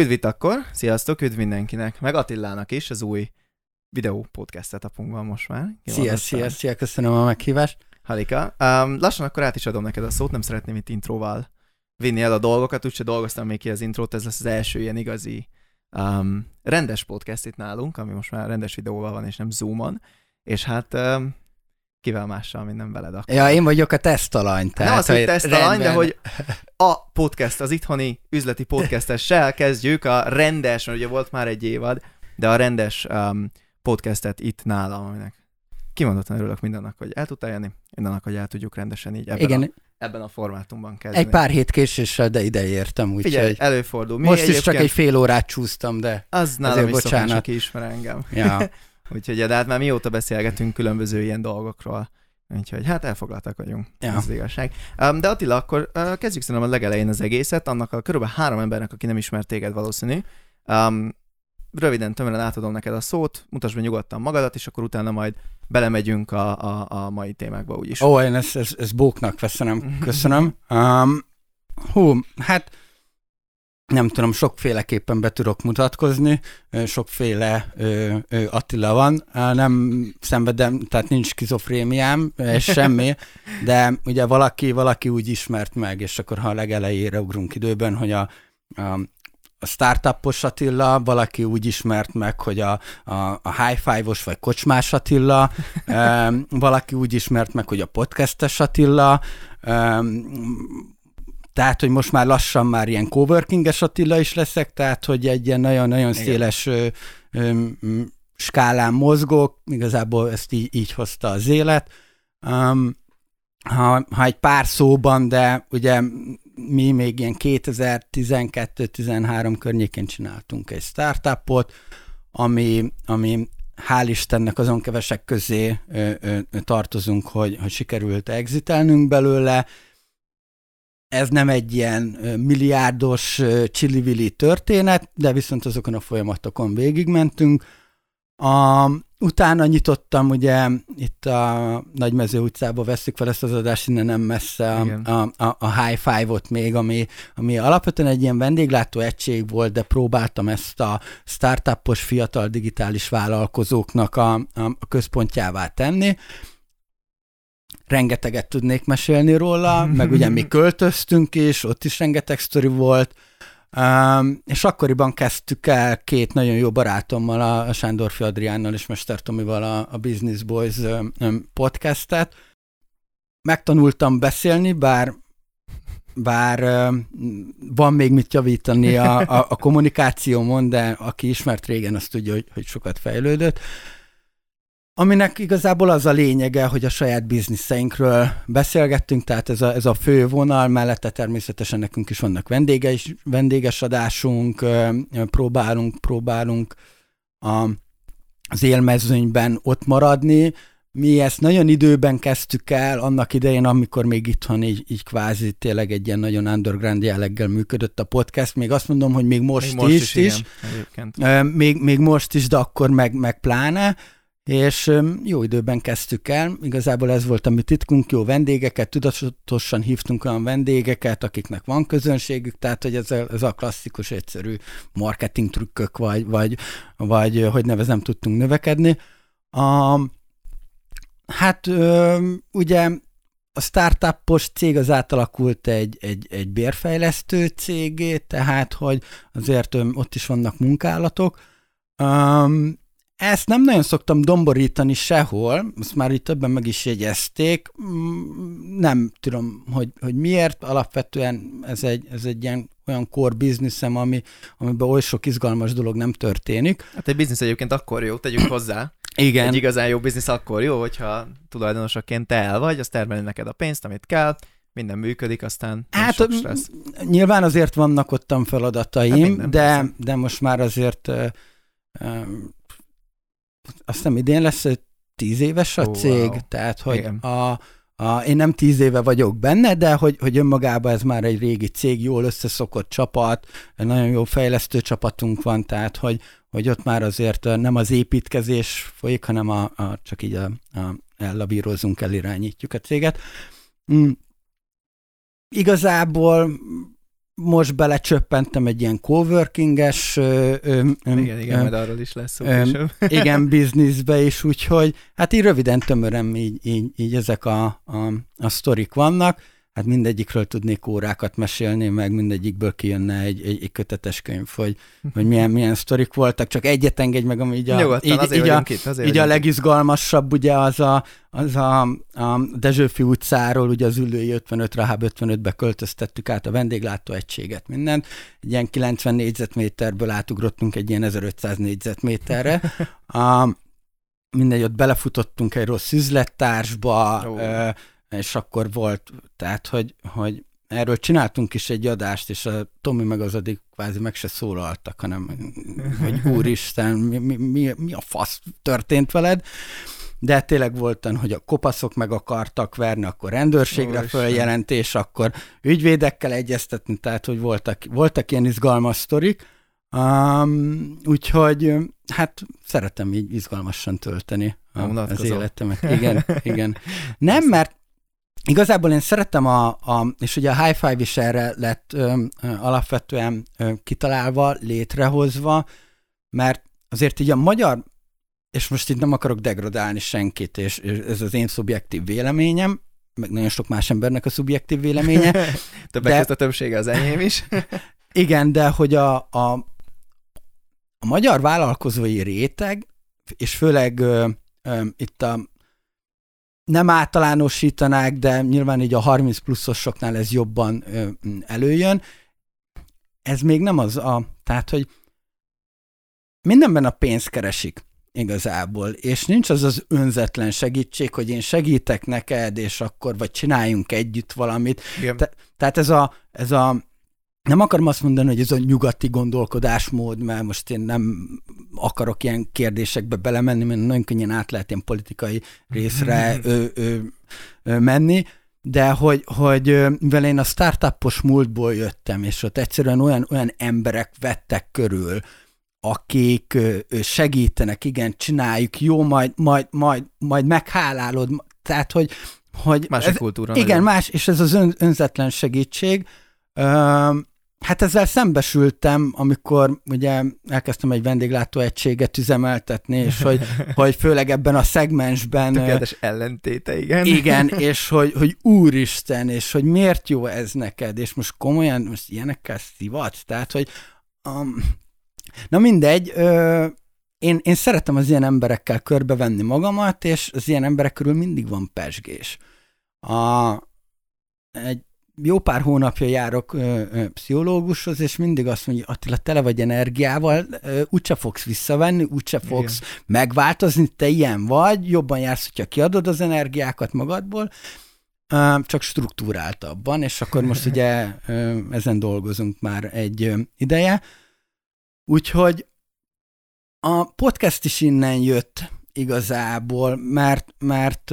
Üdv itt akkor, sziasztok, üdv mindenkinek, meg Attilának is, az új videó podcast setupunkban most már. Szia, szia, szia, köszönöm a meghívást. Halika. Um, lassan akkor át is adom neked a szót, nem szeretném itt intróval vinni el a dolgokat, úgyse dolgoztam még ki az intrót, ez lesz az első ilyen igazi um, rendes podcast itt nálunk, ami most már rendes videóval van, és nem Zoomon, és hát um, kivel mással, mint nem veled akkor. Ja, én vagyok a tesztalany. Tehát, nem az, hogy tesztalany, de hogy a podcast, az itthoni üzleti podcastessel kezdjük a rendes, mert ugye volt már egy évad, de a rendes um, podcastet itt nálam, aminek kimondottan örülök mindennek, hogy el tudtál jönni, mindennek, hogy el tudjuk rendesen így ebben, Igen. A, ebben a formátumban kezdeni. Egy pár hét késéssel, de ide értem, úgyhogy... Figyelj, előfordul. Mi most is csak egy fél órát csúsztam, de Az nálam is bocsánat. aki ismer engem. Ja. úgyhogy, de hát már mióta beszélgetünk különböző ilyen dolgokról, Úgyhogy hát elfoglaltak vagyunk, ja. ez az igazság. Um, de Attila, akkor uh, kezdjük szerintem a legelején az egészet, annak a körülbelül három embernek, aki nem ismert téged valószínű. Um, röviden, tömören átadom neked a szót, mutasd be nyugodtan magadat, és akkor utána majd belemegyünk a, a, a mai témákba úgyis. Ó, én ezt, ezt, ezt bóknak veszem, köszönöm. Um, hú, hát nem tudom, sokféleképpen be tudok mutatkozni, sokféle ö, ö, Attila van, nem szenvedem, tehát nincs skizofrémiám, semmi, de ugye valaki, valaki úgy ismert meg, és akkor ha a legelejére ugrunk időben, hogy a, a, a startupos Attila, valaki úgy ismert meg, hogy a, a, a high five-os vagy kocsmás Attila, valaki úgy ismert meg, hogy a podcastes Attila, tehát, hogy most már lassan már ilyen coworkinges Attila is leszek, tehát, hogy egy ilyen nagyon-nagyon széles ö, ö, skálán mozgok, igazából ezt így, így hozta az élet. Um, ha, ha egy pár szóban, de ugye mi még ilyen 2012-13 környékén csináltunk egy startupot, ami, ami hál' Istennek azon kevesek közé ö, ö, tartozunk, hogy, hogy sikerült exitelnünk belőle, ez nem egy ilyen milliárdos csillivili történet, de viszont azokon a folyamatokon végigmentünk. A, utána nyitottam, ugye itt a Nagymező utcába veszük fel ezt az adást, innen nem messze a, a, a, a High Five-ot még, ami, ami alapvetően egy ilyen vendéglátó egység volt, de próbáltam ezt a startupos fiatal digitális vállalkozóknak a, a, a központjává tenni rengeteget tudnék mesélni róla, meg ugye mi költöztünk is, ott is rengeteg sztori volt, Um, és akkoriban kezdtük el két nagyon jó barátommal, a, Sándorfi Adriánnal és Mester Tomival a, a Business Boys podcastet. Megtanultam beszélni, bár bár van még mit javítani a, a, a kommunikációmon, de aki ismert régen, azt tudja, hogy, hogy sokat fejlődött aminek igazából az a lényege, hogy a saját bizniszeinkről beszélgettünk, tehát ez a, ez a fő vonal, mellette természetesen nekünk is vannak vendéges, vendéges adásunk, próbálunk, próbálunk a, az élmezőnyben ott maradni. Mi ezt nagyon időben kezdtük el, annak idején, amikor még itthon így, így kvázi tényleg egy ilyen nagyon underground jelleggel működött a podcast. Még azt mondom, hogy még most, még most is, is, is igen, még, még most is, de akkor meg, meg pláne és jó időben kezdtük el, igazából ez volt a mi titkunk, jó vendégeket, tudatosan hívtunk olyan vendégeket, akiknek van közönségük, tehát hogy ez a, ez a klasszikus, egyszerű marketing trükkök, vagy, vagy, vagy hogy nevezem, tudtunk növekedni. A, hát ugye a startupos cég az átalakult egy, egy, egy bérfejlesztő cégé, tehát hogy azért ott is vannak munkálatok. Um, ezt nem nagyon szoktam domborítani sehol, ezt már itt többen meg is jegyezték, mm, nem tudom, hogy, hogy miért, alapvetően ez egy, ez egy ilyen olyan core bizniszem, ami, amiben oly sok izgalmas dolog nem történik. Hát egy biznisz egyébként akkor jó, tegyük hozzá. Igen. Egy igazán jó biznisz akkor jó, hogyha tulajdonosaként te el vagy, az termeli neked a pénzt, amit kell, minden működik, aztán hát, sok stressz. Nyilván azért vannak ottan feladataim, hát de, de most már azért azt hiszem idén lesz tíz éves a oh, cég, wow. tehát hogy a, a, én nem tíz éve vagyok benne, de hogy, hogy önmagában ez már egy régi cég, jól összeszokott csapat, nagyon jó fejlesztő csapatunk van, tehát hogy, hogy ott már azért nem az építkezés folyik, hanem a, a, csak így a, a, ellabírozunk, elirányítjuk a céget. Mm. Igazából most belecsöppentem egy ilyen coworkinges igen, igen, majd arról is lesz szó ö, Igen, bizniszbe is, úgyhogy hát így röviden tömörem így, így, így ezek a, a, a sztorik vannak hát mindegyikről tudnék órákat mesélni, meg mindegyikből kijönne egy, egy, egy kötetes könyv, hogy, hogy milyen, milyen sztorik voltak, csak egyet engedj meg, ami így a, Nyugodtan, így, így a, itt, így a legizgalmasabb, ugye az a, az a, a Dezsőfi utcáról, ugye az ülői 55-re, H55-be költöztettük át a vendéglátó egységet, mindent. Egy ilyen 90 négyzetméterből átugrottunk egy ilyen 1500 négyzetméterre. A, mindegy, ott belefutottunk egy rossz üzlettársba, oh és akkor volt, tehát, hogy, hogy erről csináltunk is egy adást, és a Tomi meg az addig kvázi meg se szólaltak, hanem hogy úristen, mi, mi, mi, mi a fasz történt veled, de tényleg voltan, hogy a kopaszok meg akartak verni, akkor rendőrségre Ó, följelentés, akkor ügyvédekkel egyeztetni, tehát hogy voltak, voltak ilyen izgalmas sztorik, um, úgyhogy hát szeretem így izgalmasan tölteni a, az életemet. Igen, igen. Nem, mert Igazából én szerettem a, a és ugye a High Five is erre lett ö, ö, alapvetően ö, kitalálva, létrehozva, mert azért így a magyar, és most itt nem akarok degradálni senkit, és, és ez az én szubjektív véleményem, meg nagyon sok más embernek a szubjektív véleménye. Többek között a többsége az enyém is. igen, de hogy a, a, a magyar vállalkozói réteg, és főleg ö, ö, itt a nem általánosítanák, de nyilván így a 30 pluszosoknál ez jobban ö, előjön. Ez még nem az a, tehát, hogy mindenben a pénzt keresik igazából, és nincs az az önzetlen segítség, hogy én segítek neked, és akkor vagy csináljunk együtt valamit. Te, tehát ez a, ez a nem akarom azt mondani, hogy ez a nyugati gondolkodásmód, mert most én nem akarok ilyen kérdésekbe belemenni, mert nagyon könnyen át lehet ilyen politikai részre ö, ö, ö, menni, de hogy, hogy mivel én a startupos múltból jöttem, és ott egyszerűen olyan, olyan emberek vettek körül, akik segítenek, igen, csináljuk, jó, majd, majd, majd, majd meghálálod, tehát, hogy, hogy más ez, kultúra. Igen, nagyon. más, és ez az ön, önzetlen segítség, Hát ezzel szembesültem, amikor ugye elkezdtem egy vendéglátó egységet üzemeltetni, és hogy, hogy főleg ebben a szegmensben... Tökéletes ellentéte, igen. Igen, és hogy, hogy úristen, és hogy miért jó ez neked, és most komolyan, most ilyenekkel szivatsz, tehát, hogy um, na mindegy, ö, én, én szeretem az ilyen emberekkel körbevenni magamat, és az ilyen emberek körül mindig van pesgés. A, egy jó pár hónapja járok ö, ö, pszichológushoz, és mindig azt mondja, Attila, tele vagy energiával, ö, úgyse fogsz visszavenni, úgyse fogsz Igen. megváltozni, te ilyen vagy, jobban jársz, hogyha kiadod az energiákat magadból, ö, csak struktúráltabban, és akkor most ugye ö, ezen dolgozunk már egy ö, ideje. Úgyhogy a podcast is innen jött igazából, mert, mert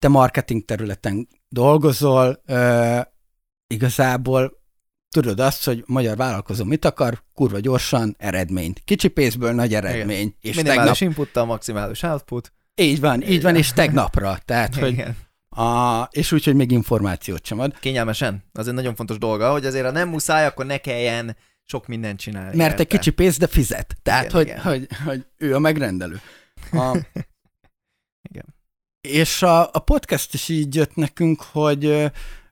te marketing területen dolgozol, ö, igazából tudod azt, hogy magyar vállalkozó mit akar, kurva gyorsan, eredményt. Kicsi pénzből nagy eredmény. Igen. És Minimális tegnap... inputtal, maximális output. Így van, így van, és tegnapra. Tehát, Igen. hogy a, és úgy, hogy még információt sem ad. Kényelmesen. Az egy nagyon fontos dolga, hogy azért ha nem muszáj, akkor ne kelljen sok mindent csinálni. Mert érte. egy kicsi pénz, de fizet. Tehát, igen, hogy, igen. Hogy, hogy ő a megrendelő. A, igen. És a, a podcast is így jött nekünk, hogy ö,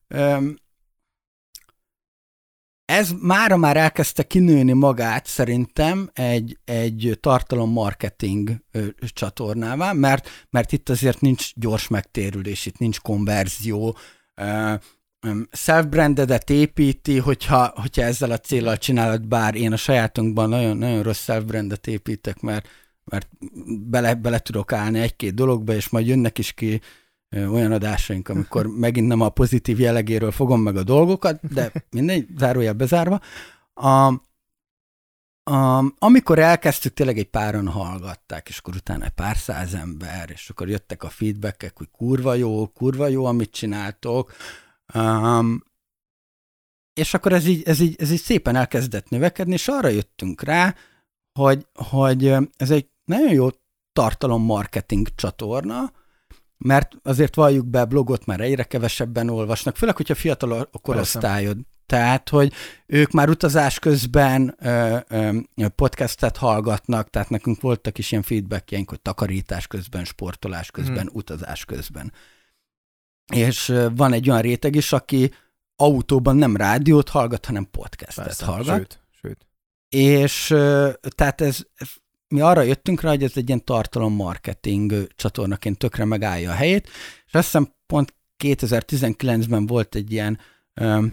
ö, ez mára már elkezdte kinőni magát szerintem egy, egy tartalommarketing csatornává, mert, mert itt azért nincs gyors megtérülés, itt nincs konverzió, self-brandedet építi, hogyha, hogyha ezzel a célral csinálod, bár én a sajátunkban nagyon, nagyon rossz self-brandet építek, mert mert bele, bele tudok állni egy-két dologba, és majd jönnek is ki olyan adásaink, amikor megint nem a pozitív jellegéről fogom meg a dolgokat, de mindegy, zárójel bezárva. A, a, amikor elkezdtük, tényleg egy páran hallgatták, és akkor utána egy pár száz ember, és akkor jöttek a feedbackek, hogy kurva jó, kurva jó, amit csináltok. Um, és akkor ez így, ez, így, ez így szépen elkezdett növekedni, és arra jöttünk rá, hogy, hogy ez egy nagyon jó tartalommarketing csatorna, mert azért valljuk be, blogot már egyre kevesebben olvasnak, főleg, hogyha fiatal a korosztályod. Tehát, hogy ők már utazás közben ö, ö, podcastet hallgatnak, tehát nekünk voltak is ilyen feedbackjeink, hogy takarítás közben, sportolás közben, hmm. utazás közben. És van egy olyan réteg is, aki autóban nem rádiót hallgat, hanem podcastet Persze, hallgat. Sőt, sőt. És tehát ez mi arra jöttünk rá, hogy ez egy ilyen tartalommarketing csatornaként tökre megállja a helyét, és azt hiszem pont 2019-ben volt egy ilyen ö,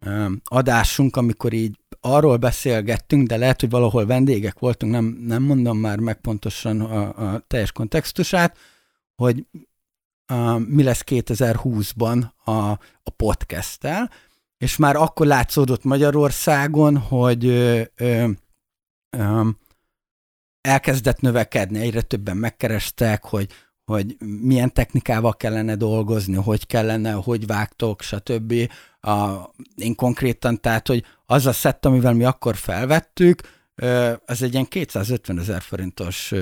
ö, adásunk, amikor így arról beszélgettünk, de lehet, hogy valahol vendégek voltunk, nem, nem mondom már meg pontosan a, a teljes kontextusát, hogy mi lesz 2020-ban a, a podcasttel, és már akkor látszódott Magyarországon, hogy ö, ö, ö, elkezdett növekedni, egyre többen megkerestek, hogy, hogy milyen technikával kellene dolgozni, hogy kellene, hogy vágtok, stb. A, én konkrétan, tehát, hogy az a szett, amivel mi akkor felvettük, az egy ilyen 250 ezer forintos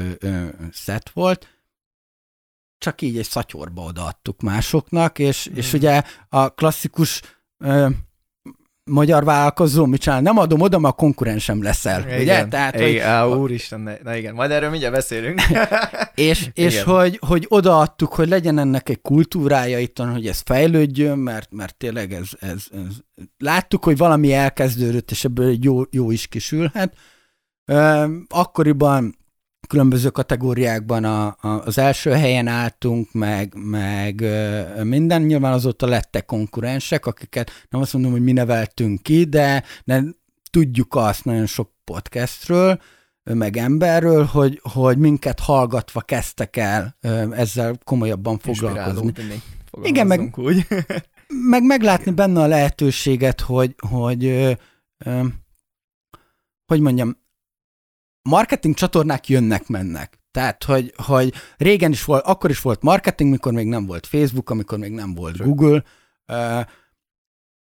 szett volt, csak így egy szatyorba odaadtuk másoknak, és, mm. és ugye a klasszikus magyar vállalkozó mit csinál? Nem adom oda, mert a konkurensem leszel. Igen, ugye? Tehát, igen, hogy, á, úristen, ne, na igen, majd erről mindjárt beszélünk. és és hogy, hogy odaadtuk, hogy legyen ennek egy kultúrája itt, hogy ez fejlődjön, mert, mert tényleg ez, ez, ez, láttuk, hogy valami elkezdődött, és ebből egy jó, jó is kisülhet. Akkoriban különböző kategóriákban a, a, az első helyen álltunk, meg, meg minden. Nyilván azóta lettek konkurensek, akiket nem azt mondom, hogy mi neveltünk ki, de, de tudjuk azt nagyon sok podcastről, meg emberről, hogy, hogy minket hallgatva kezdtek el ezzel komolyabban foglalkozni. Igen, meg, úgy. meg meglátni benne a lehetőséget, hogy, hogy, hogy, hogy mondjam, marketing csatornák jönnek-mennek. Tehát, hogy, hogy régen is volt, akkor is volt marketing, mikor még nem volt Facebook, amikor még nem volt Google.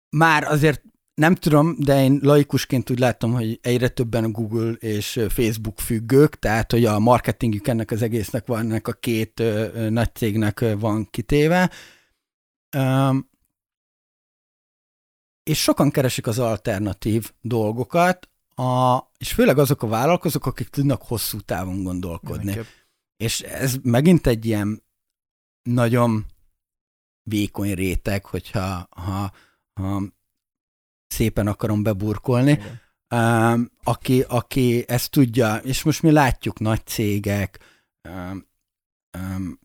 Már azért nem tudom, de én laikusként úgy látom, hogy egyre többen a Google és Facebook függők, tehát hogy a marketingjük ennek az egésznek van, ennek a két uh, nagy cégnek van kitéve. Um, és sokan keresik az alternatív dolgokat, a, és főleg azok a vállalkozók, akik tudnak hosszú távon gondolkodni. Mindenképp. És ez megint egy ilyen nagyon vékony réteg, hogyha ha, ha szépen akarom beburkolni, um, aki, aki ezt tudja, és most mi látjuk nagy cégek, um, um,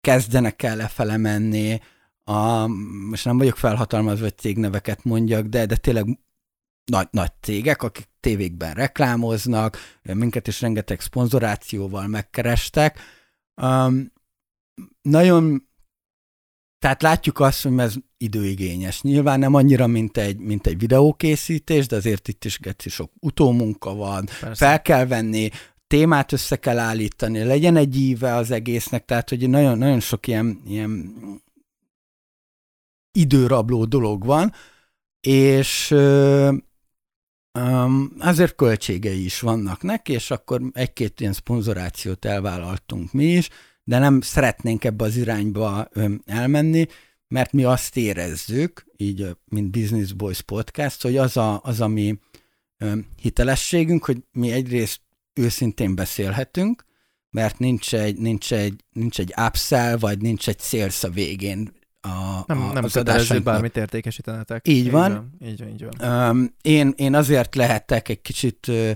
kezdenek el lefele menni, a, most nem vagyok felhatalmazva, hogy cégneveket mondjak, de, de tényleg nagy, nagy cégek, akik tévékben reklámoznak, minket is rengeteg szponzorációval megkerestek. Um, nagyon, tehát látjuk azt, hogy ez időigényes. Nyilván nem annyira, mint egy, mint egy videókészítés, de azért itt is geci sok utómunka van, Persze. fel kell venni, témát össze kell állítani, legyen egy íve az egésznek, tehát hogy nagyon, nagyon sok ilyen, ilyen időrabló dolog van, és Um, azért költségei is vannak neki, és akkor egy-két ilyen szponzorációt elvállaltunk mi is, de nem szeretnénk ebbe az irányba elmenni, mert mi azt érezzük, így, mint Business Boys Podcast, hogy az a, az a mi hitelességünk, hogy mi egyrészt őszintén beszélhetünk, mert nincs egy, nincs egy, nincs egy upsell, vagy nincs egy sales a végén a, nem, a, nem az kötelező bármit értékesítenetek. Így, így van. van. Így van, így van. Um, én, én azért lehettek egy kicsit, uh,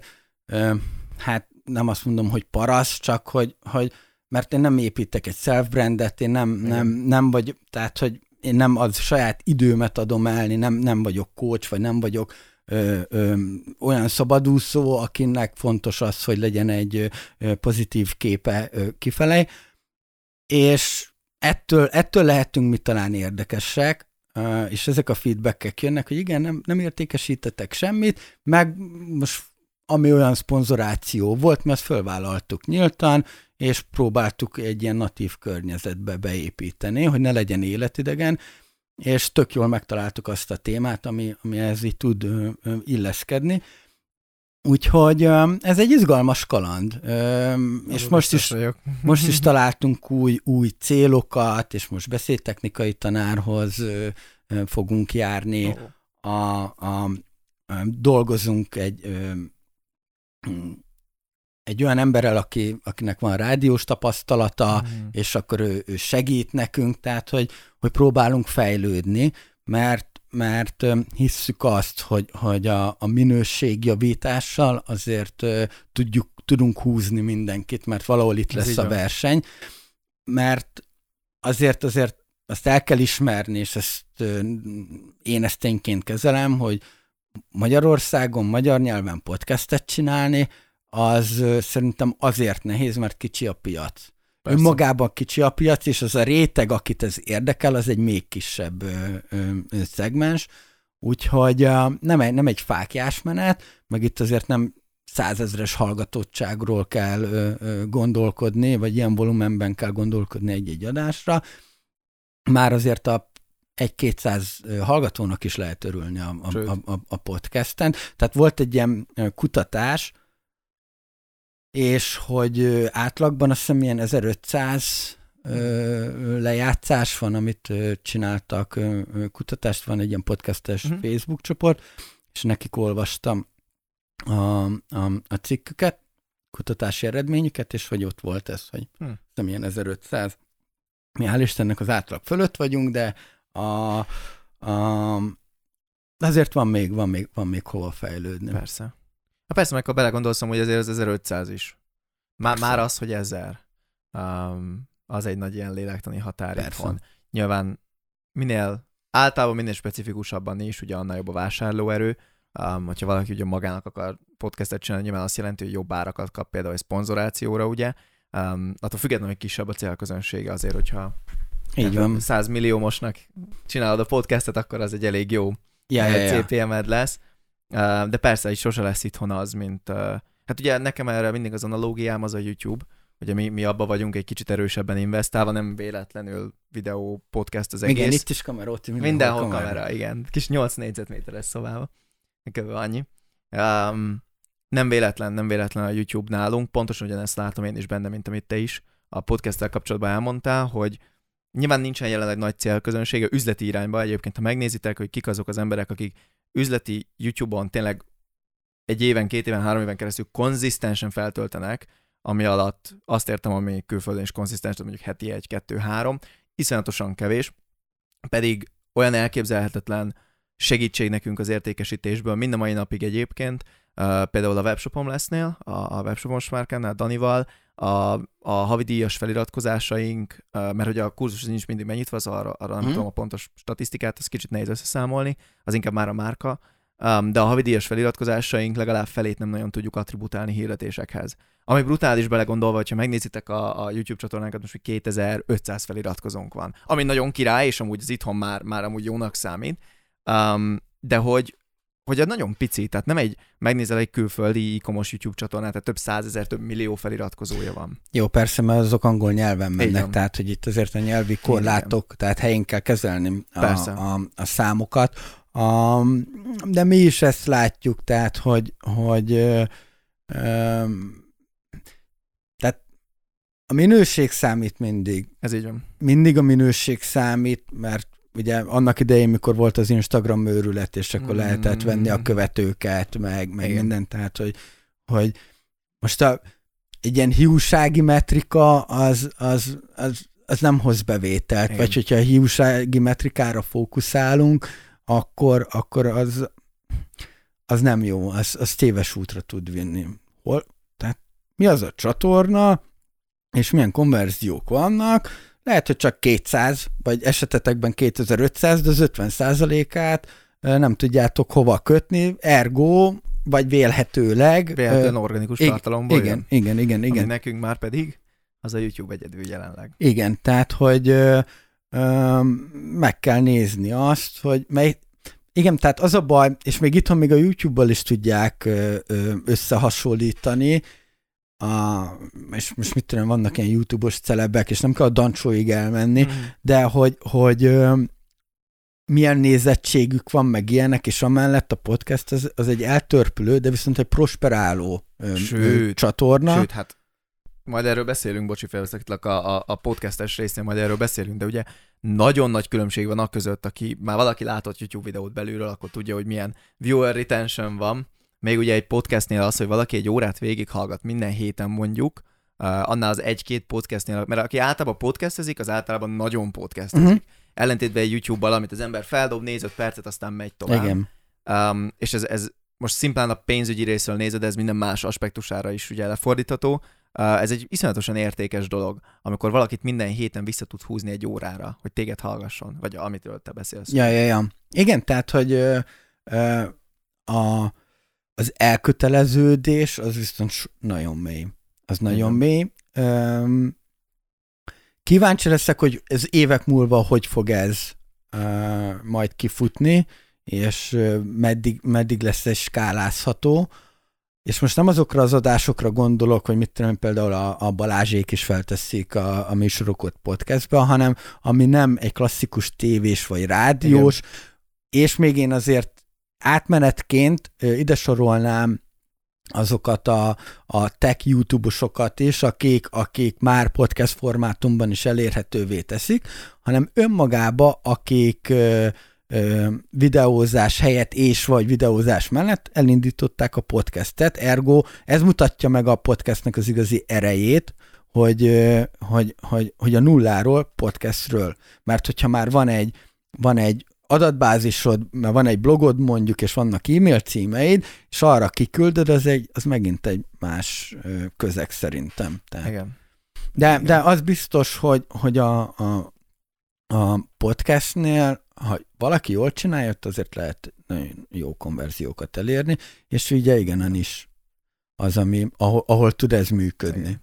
uh, hát nem azt mondom, hogy parasz, csak hogy, hogy mert én nem építek egy self-brandet, én nem, nem, nem vagy, tehát, hogy én nem az saját időmet adom el, nem, nem vagyok coach, vagy nem vagyok ö, ö, olyan szabadúszó, akinek fontos az, hogy legyen egy ö, pozitív képe ö, kifele, és ettől, ettől lehetünk mi talán érdekesek, és ezek a feedbackek jönnek, hogy igen, nem, nem értékesítettek semmit, meg most ami olyan szponzoráció volt, azt fölvállaltuk nyíltan, és próbáltuk egy ilyen natív környezetbe beépíteni, hogy ne legyen életidegen, és tök jól megtaláltuk azt a témát, ami, ami ez így tud illeszkedni. Úgyhogy ez egy izgalmas kaland, és most is, most is találtunk új, új célokat, és most beszédtechnikai tanárhoz fogunk járni. Oh. A, a, a, dolgozunk egy egy olyan emberrel, aki, akinek van rádiós tapasztalata, mm. és akkor ő, ő segít nekünk, tehát hogy, hogy próbálunk fejlődni, mert mert hisszük azt, hogy, hogy a, a minőségjavítással azért tudjuk, tudunk húzni mindenkit, mert valahol itt lesz a verseny, mert azért azért azt el kell ismerni, és ezt én ezt tényként kezelem, hogy Magyarországon, magyar nyelven podcastet csinálni, az szerintem azért nehéz, mert kicsi a piac. Persze. Önmagában kicsi a piac, és az a réteg, akit ez érdekel, az egy még kisebb ö, ö, szegmens, úgyhogy ö, nem, egy, nem egy fákjás menet, meg itt azért nem százezres hallgatottságról kell ö, ö, gondolkodni, vagy ilyen volumenben kell gondolkodni egy-egy adásra. Már azért a egy-kétszáz hallgatónak is lehet örülni a, a, a, a podcasten. Tehát volt egy ilyen kutatás, és hogy átlagban azt hiszem ilyen 1500 lejátszás van, amit csináltak, kutatást van, egy ilyen podcastes uh-huh. Facebook csoport, és nekik olvastam a, a, a cikküket, kutatási eredményüket, és hogy ott volt ez, hogy hmm. nem ilyen 1500. Mi hál' Istennek az átlag fölött vagyunk, de a, a, azért van még, van még, van még hova fejlődni. Persze. Hát persze, meg ha belegondolsz, hogy azért az 1500 is. Már, már az, hogy 1000, um, az egy nagy ilyen lélektani határ itthon. Nyilván minél, általában minél specifikusabban is, ugye annál jobb a vásárlóerő. Um, hogyha valaki ugye magának akar podcastet csinálni, nyilván azt jelenti, hogy jobb árakat kap például egy szponzorációra, ugye. Um, attól függetlenül, hogy kisebb a célközönsége azért, hogyha így van. 100 milliómosnak csinálod a podcastet, akkor az egy elég jó ja, ja, ja. CPM-ed lesz. De persze, így sose lesz itthon az, mint... Hát ugye nekem erre mindig az analógiám az a YouTube, ugye mi, mi abba vagyunk egy kicsit erősebben investálva, nem véletlenül videó, podcast az egész. Igen, itt is kamera, ott mindenhol, mindenhol kamera. kamera. igen. Kis 8 négyzetméteres szobában. Kb. annyi. Um, nem véletlen, nem véletlen a YouTube nálunk, pontosan ugyanezt látom én is benne, mint amit te is a podcasttel kapcsolatban elmondtál, hogy nyilván nincsen jelenleg nagy célközönsége üzleti irányba, egyébként ha megnézitek, hogy kik azok az emberek, akik üzleti YouTube-on tényleg egy éven, két éven, három éven keresztül konzisztensen feltöltenek, ami alatt azt értem, ami külföldön is konzisztens, mondjuk heti egy, kettő, három, iszonyatosan kevés, pedig olyan elképzelhetetlen segítség nekünk az értékesítésből, mind a mai napig egyébként, uh, például a webshopom lesznél, a, a webshopos márkánál, Danival, a, a havidíjas feliratkozásaink, mert hogy a kurzus nincs mindig megnyitva, az arra, arra nem hmm. tudom a pontos statisztikát, az kicsit nehéz összeszámolni, az inkább már a márka, de a havidíjas feliratkozásaink legalább felét nem nagyon tudjuk attributálni hirdetésekhez. Ami brutális belegondolva, hogyha megnézitek a, a YouTube csatornánkat, most hogy 2500 feliratkozónk van, ami nagyon király, és amúgy az itthon már, már amúgy jónak számít, um, de hogy hogy a nagyon pici, tehát nem egy, megnézel egy külföldi e-commerce YouTube csatornát, tehát több százezer, több millió feliratkozója van. Jó, persze, mert azok angol nyelven mennek, tehát hogy itt azért a nyelvi korlátok, Igen. tehát helyén kell kezelni a, a, a számokat. A, de mi is ezt látjuk, tehát hogy, hogy ö, ö, tehát a minőség számít mindig. Ez így van. Mindig a minőség számít, mert ugye annak idején, mikor volt az Instagram őrület, és akkor mm. lehetett venni a követőket, meg, meg mindent, tehát, hogy, hogy most a, egy ilyen hiúsági metrika az, az, az, az nem hoz bevételt, Igen. vagy hogyha a hiúsági metrikára fókuszálunk, akkor, akkor az, az nem jó, az, az téves útra tud vinni. Hol, tehát mi az a csatorna, és milyen konverziók vannak, lehet, hogy csak 200, vagy esetetekben 2500, de az 50 százalékát nem tudjátok hova kötni, ergo, vagy vélhetőleg. Vélhetően organikus ig- tartalomból igen, jön. igen, igen, igen. Nekünk már pedig az a YouTube egyedül jelenleg. Igen, tehát, hogy ö, ö, meg kell nézni azt, hogy mely, igen, tehát az a baj, és még itthon még a YouTube-bal is tudják összehasonlítani, a, és most mit tudom, vannak ilyen YouTube-os celebek, és nem kell a dancsóig elmenni, mm. de hogy, hogy milyen nézettségük van, meg ilyenek, és amellett a podcast az, az egy eltörpülő, de viszont egy prosperáló sőt, csatorna. Sőt, hát majd erről beszélünk, bocsi, felveszek a, a, a podcastes részén, majd erről beszélünk, de ugye nagyon nagy különbség van a között, aki már valaki látott YouTube videót belülről, akkor tudja, hogy milyen viewer retention van. Még ugye egy podcastnél az, hogy valaki egy órát végighallgat minden héten mondjuk, uh, annál az egy-két podcastnél, mert aki általában podcastezik, az általában nagyon podcastezik. Uh-huh. Ellentétben egy YouTube-bal, amit az ember feldob, néz 5 percet, aztán megy tovább. Igen. Um, és ez, ez most szimplán a pénzügyi részről nézed, ez minden más aspektusára is ugye lefordítható. Ez egy iszonyatosan értékes dolog, amikor valakit minden héten vissza tud húzni egy órára, hogy téged hallgasson, vagy amitől te beszélsz. Ja, ja, ja. Igen, tehát, hogy ö, ö, a, az elköteleződés az viszont nagyon mély. Az nagyon mély. Ö, kíváncsi leszek, hogy ez évek múlva hogy fog ez ö, majd kifutni, és meddig, meddig lesz ez skálázható. És most nem azokra az adásokra gondolok, hogy mit tudom, például a, a Balázsék is felteszik a, a műsorokat podcastbe, hanem ami nem egy klasszikus tévés vagy rádiós, Igen. és még én azért átmenetként ide sorolnám azokat a, a tech YouTube-osokat is, akik, akik már podcast formátumban is elérhetővé teszik, hanem önmagába, akik videózás helyett és vagy videózás mellett elindították a podcastet, ergo ez mutatja meg a podcastnek az igazi erejét, hogy, hogy, hogy, hogy a nulláról podcastről. Mert hogyha már van egy, van egy adatbázisod, mert van egy blogod mondjuk, és vannak e-mail címeid, és arra kiküldöd, az, egy, az megint egy más közeg szerintem. Tehát. Igen. De, Igen. de az biztos, hogy, hogy a, a, a podcastnél ha valaki jól csinálja, ott azért lehet nagyon jó konverziókat elérni, és ugye igen, is az, ami, ahol, ahol tud ez működni. Igen.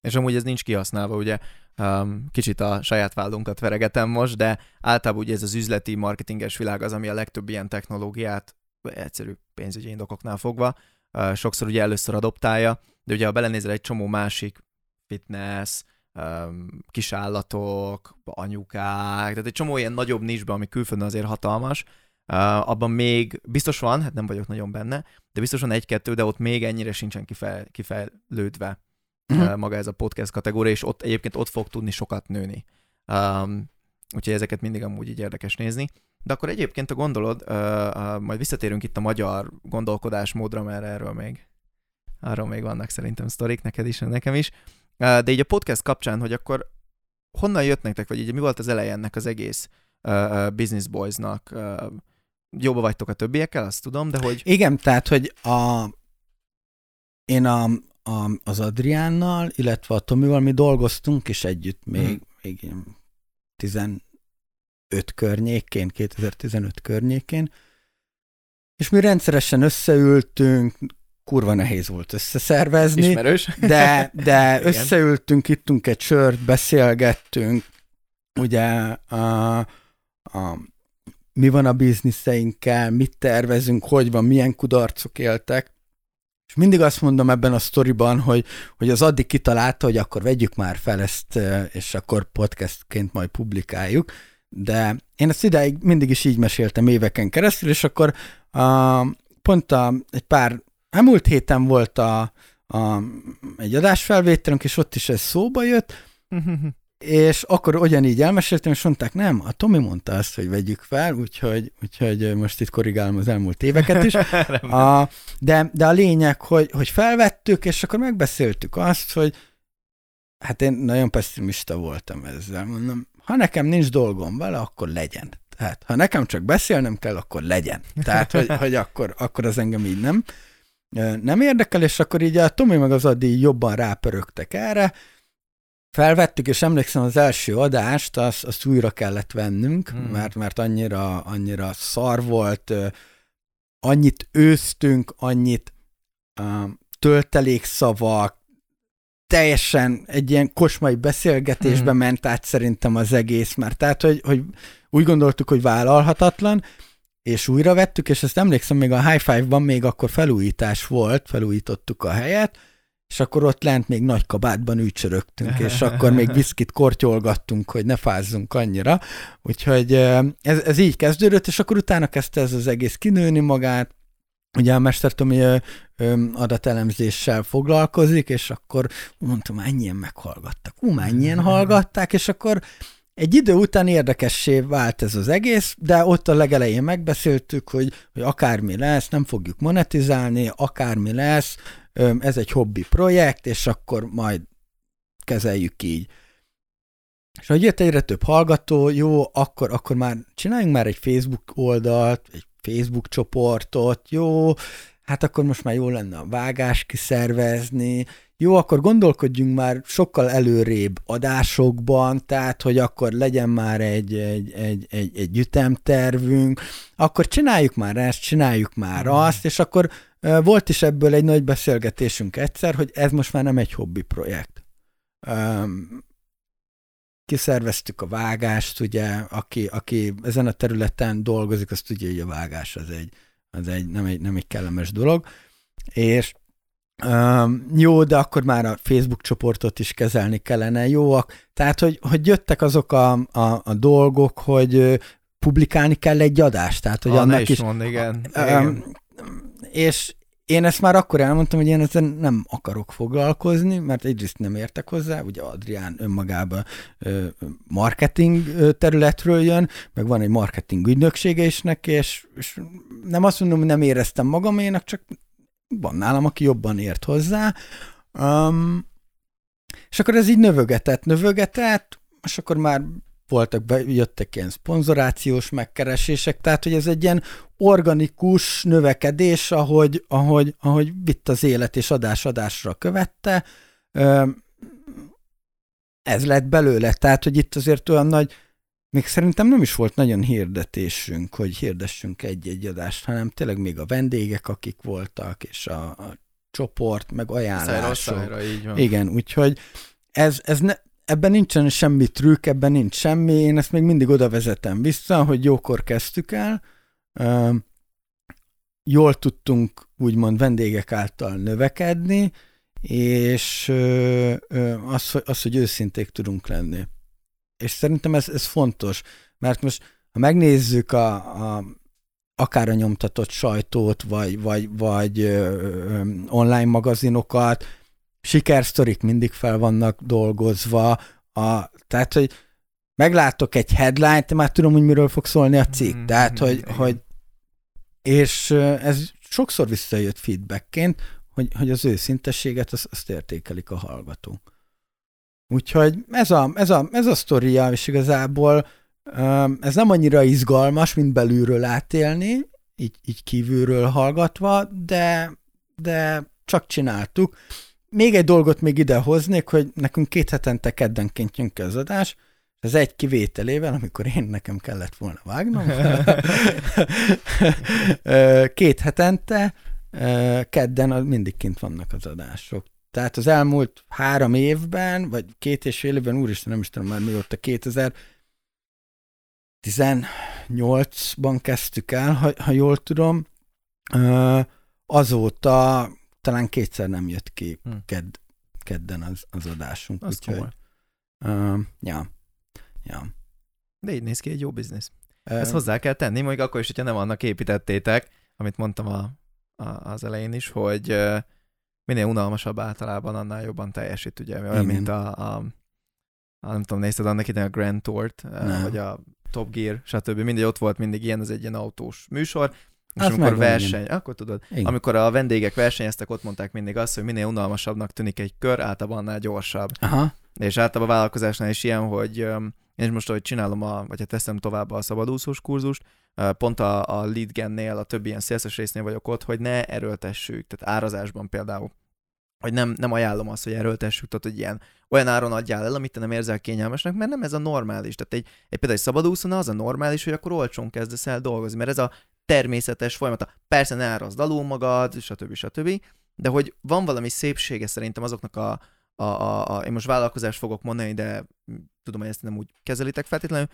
És amúgy ez nincs kihasználva, ugye um, kicsit a saját vállunkat veregetem most, de általában ugye ez az üzleti, marketinges világ az, ami a legtöbb ilyen technológiát egyszerű pénzügyi indokoknál fogva uh, sokszor ugye először adoptálja, de ugye ha belenézel egy csomó másik fitness, kisállatok, anyukák, tehát egy csomó ilyen nagyobb nisbe, ami külföldön azért hatalmas, Uh, abban még biztos van, hát nem vagyok nagyon benne, de biztos van egy-kettő, de ott még ennyire sincsen kifej, kifejlődve uh-huh. uh, maga ez a podcast kategória, és ott egyébként ott fog tudni sokat nőni. Um, úgyhogy ezeket mindig amúgy így érdekes nézni. De akkor egyébként a gondolod, uh, uh, majd visszatérünk itt a magyar gondolkodásmódra, mert erről még, arról még vannak szerintem sztorik, neked is, nekem is. De így a podcast kapcsán, hogy akkor honnan jött nektek, vagy így mi volt az eleje ennek az egész uh, Business Boys-nak? Uh, jobba vagytok a többiekkel, azt tudom, de hogy... Igen, tehát, hogy a, én a, a, az Adriánnal, illetve a Tomival mi dolgoztunk is együtt még, hmm. még 15 környékén, 2015 környékén, és mi rendszeresen összeültünk, kurva nehéz volt összeszervezni. Ismerős. De, de összeültünk, ittunk egy sört, beszélgettünk, ugye a, a, mi van a bizniszeinkkel, mit tervezünk, hogy van, milyen kudarcok éltek. És mindig azt mondom ebben a sztoriban, hogy, hogy az addig kitalálta, hogy akkor vegyük már fel ezt, és akkor podcastként majd publikáljuk. De én ezt ideig mindig is így meséltem éveken keresztül, és akkor a, pont a, egy pár Hát héten volt a, a, egy adásfelvételünk, és ott is ez szóba jött, és akkor ugyanígy elmeséltem, és mondták, nem, a Tomi mondta azt, hogy vegyük fel, úgyhogy, úgyhogy most itt korrigálom az elmúlt éveket is. a, de, de a lényeg, hogy, hogy felvettük, és akkor megbeszéltük azt, hogy hát én nagyon pessimista voltam ezzel, mondom, ha nekem nincs dolgom vele, akkor legyen. Tehát, ha nekem csak beszélnem kell, akkor legyen. Tehát, hogy, hogy akkor, akkor az engem így nem nem érdekel, és akkor így a Tomi meg az Adi jobban rápörögtek erre, felvettük, és emlékszem az első adást, azt, azt újra kellett vennünk, hmm. mert, mert annyira, annyira szar volt, annyit őztünk, annyit uh, töltelékszavak, teljesen egy ilyen kosmai beszélgetésbe hmm. ment át szerintem az egész, mert tehát, hogy, hogy úgy gondoltuk, hogy vállalhatatlan, és újra vettük, és ezt emlékszem, még a High Five-ban még akkor felújítás volt, felújítottuk a helyet, és akkor ott lent még nagy kabátban ücsörögtünk, és akkor még viszkit kortyolgattunk, hogy ne fázzunk annyira. Úgyhogy ez, ez így kezdődött, és akkor utána kezdte ez az egész kinőni magát, ugye a Mestertomi adatelemzéssel foglalkozik, és akkor mondtam, ennyien meghallgattak, ú, mennyien hallgatták, és akkor egy idő után érdekessé vált ez az egész, de ott a legelején megbeszéltük, hogy, hogy akármi lesz, nem fogjuk monetizálni, akármi lesz, ez egy hobbi projekt, és akkor majd kezeljük így. És hogy jött egyre több hallgató, jó, akkor, akkor már csináljunk már egy Facebook oldalt, egy Facebook csoportot, jó, hát akkor most már jó lenne a vágás kiszervezni, jó, akkor gondolkodjunk már sokkal előrébb adásokban, tehát, hogy akkor legyen már egy, egy, egy, egy, egy ütemtervünk, akkor csináljuk már ezt, csináljuk már hmm. azt, és akkor volt is ebből egy nagy beszélgetésünk egyszer, hogy ez most már nem egy hobbi projekt. Um, kiszerveztük a vágást, ugye, aki, aki ezen a területen dolgozik, azt tudja, hogy a vágás az egy, az egy, nem, egy, nem egy kellemes dolog, és Um, jó, de akkor már a Facebook csoportot is kezelni kellene. Jóak. Tehát, hogy, hogy jöttek azok a, a, a dolgok, hogy publikálni kell egy adást. Tehát, hogy ah, annak is, is mond, igen. Um, igen. És én ezt már akkor elmondtam, hogy én ezzel nem akarok foglalkozni, mert egyrészt nem értek hozzá, ugye Adrián önmagában marketing területről jön, meg van egy marketing ügynöksége is neki, és, és nem azt mondom, hogy nem éreztem magaménak, csak van nálam, aki jobban ért hozzá. Um, és akkor ez így növögetett, növögetett, és akkor már voltak, be, jöttek ilyen szponzorációs megkeresések, tehát hogy ez egy ilyen organikus növekedés, ahogy, ahogy, ahogy vitt az élet és adás-adásra követte, ez lett belőle, tehát hogy itt azért olyan nagy, még szerintem nem is volt nagyon hirdetésünk, hogy hirdessünk egy-egy adást, hanem tényleg még a vendégek, akik voltak, és a, a csoport, meg ajánlások. Szájra, szájra, így van. Igen, úgyhogy ez, ez ne, ebben nincsen semmi trükk, ebben nincs semmi, én ezt még mindig oda vezetem vissza, hogy jókor kezdtük el, jól tudtunk úgymond vendégek által növekedni, és az, az hogy őszinték tudunk lenni. És szerintem ez, ez fontos, mert most ha megnézzük a, a akár a nyomtatott sajtót, vagy, vagy, vagy ö, ö, online magazinokat, sikersztorik mindig fel vannak dolgozva, a, tehát, hogy meglátok egy headline-t, már tudom, hogy miről fog szólni a cikk. Mm-hmm. Tehát, hogy, hogy és ez sokszor visszajött feedbackként, hogy, hogy az őszintességet azt, azt értékelik a hallgatók. Úgyhogy ez a, ez a, ez a sztoria, és igazából ez nem annyira izgalmas, mint belülről átélni, így, így kívülről hallgatva, de, de csak csináltuk. Még egy dolgot még ide hoznék, hogy nekünk két hetente keddenként jön ki az adás, ez egy kivételével, amikor én nekem kellett volna vágnom. Két hetente, kedden mindig kint vannak az adások. Tehát az elmúlt három évben, vagy két és fél évben, úristen, nem is tudom már mióta, 2018-ban kezdtük el, ha, ha jól tudom, azóta talán kétszer nem jött ki hm. kedd, kedden az, az adásunk. Az úgyhogy, uh, ja. Ja. De így néz ki egy jó biznisz. Uh, Ezt hozzá kell tenni, még akkor is, hogyha nem annak építettétek, amit mondtam a, a, az elején is, hogy uh, minél unalmasabb általában, annál jobban teljesít, ugye, olyan, Igen. mint a, a, a, nem tudom, nézted annak idején a Grand Tourt, uh, vagy a Top Gear, stb. Mindig ott volt mindig ilyen, ez egy ilyen autós műsor, és az amikor verseny, igen. akkor tudod, igen. amikor a vendégek versenyeztek, ott mondták mindig azt, hogy minél unalmasabbnak tűnik egy kör, általában annál gyorsabb. Aha. És általában a vállalkozásnál is ilyen, hogy én most, ahogy csinálom, a, vagy hát teszem tovább a szabadúszós kurzust, pont a, a lead gennél, a többi ilyen szélszes résznél vagyok ott, hogy ne erőltessük, tehát árazásban például, hogy nem, nem ajánlom azt, hogy erőltessük, tehát hogy ilyen olyan áron adjál el, amit te nem érzel kényelmesnek, mert nem ez a normális. Tehát egy, egy például egy szabadúszóna az a normális, hogy akkor olcsón kezdesz el dolgozni, mert ez a természetes folyamata. Persze ne árazd alul magad, stb. stb. De hogy van valami szépsége szerintem azoknak a, a, a, a, én most vállalkozást fogok mondani, de tudom, hogy ezt nem úgy kezelitek feltétlenül,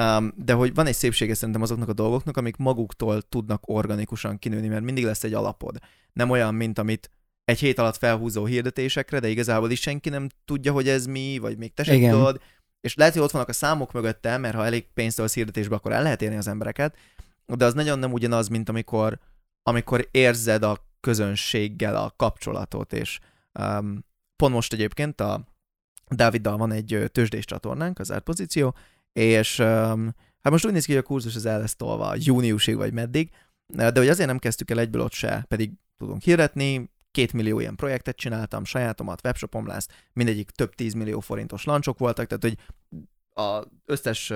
um, de hogy van egy szépsége szerintem azoknak a dolgoknak, amik maguktól tudnak organikusan kinőni, mert mindig lesz egy alapod. Nem olyan, mint amit egy hét alatt felhúzó hirdetésekre, de igazából is senki nem tudja, hogy ez mi, vagy még te sem tudod. És lehet, hogy ott vannak a számok mögötte, mert ha elég pénzt az hirdetésbe, akkor el lehet érni az embereket, de az nagyon nem ugyanaz, mint amikor, amikor érzed a közönséggel a kapcsolatot, és um, pont most egyébként a Dáviddal van egy tőzsdés csatornánk, az pozíció, és um, hát most úgy néz ki, hogy a kurzus az el lesz tolva júniusig vagy meddig, de hogy azért nem kezdtük el egyből ott se, pedig tudunk hirdetni, két millió ilyen projektet csináltam, sajátomat, webshopom lesz, mindegyik több tízmillió forintos lancsok voltak, tehát hogy az összes,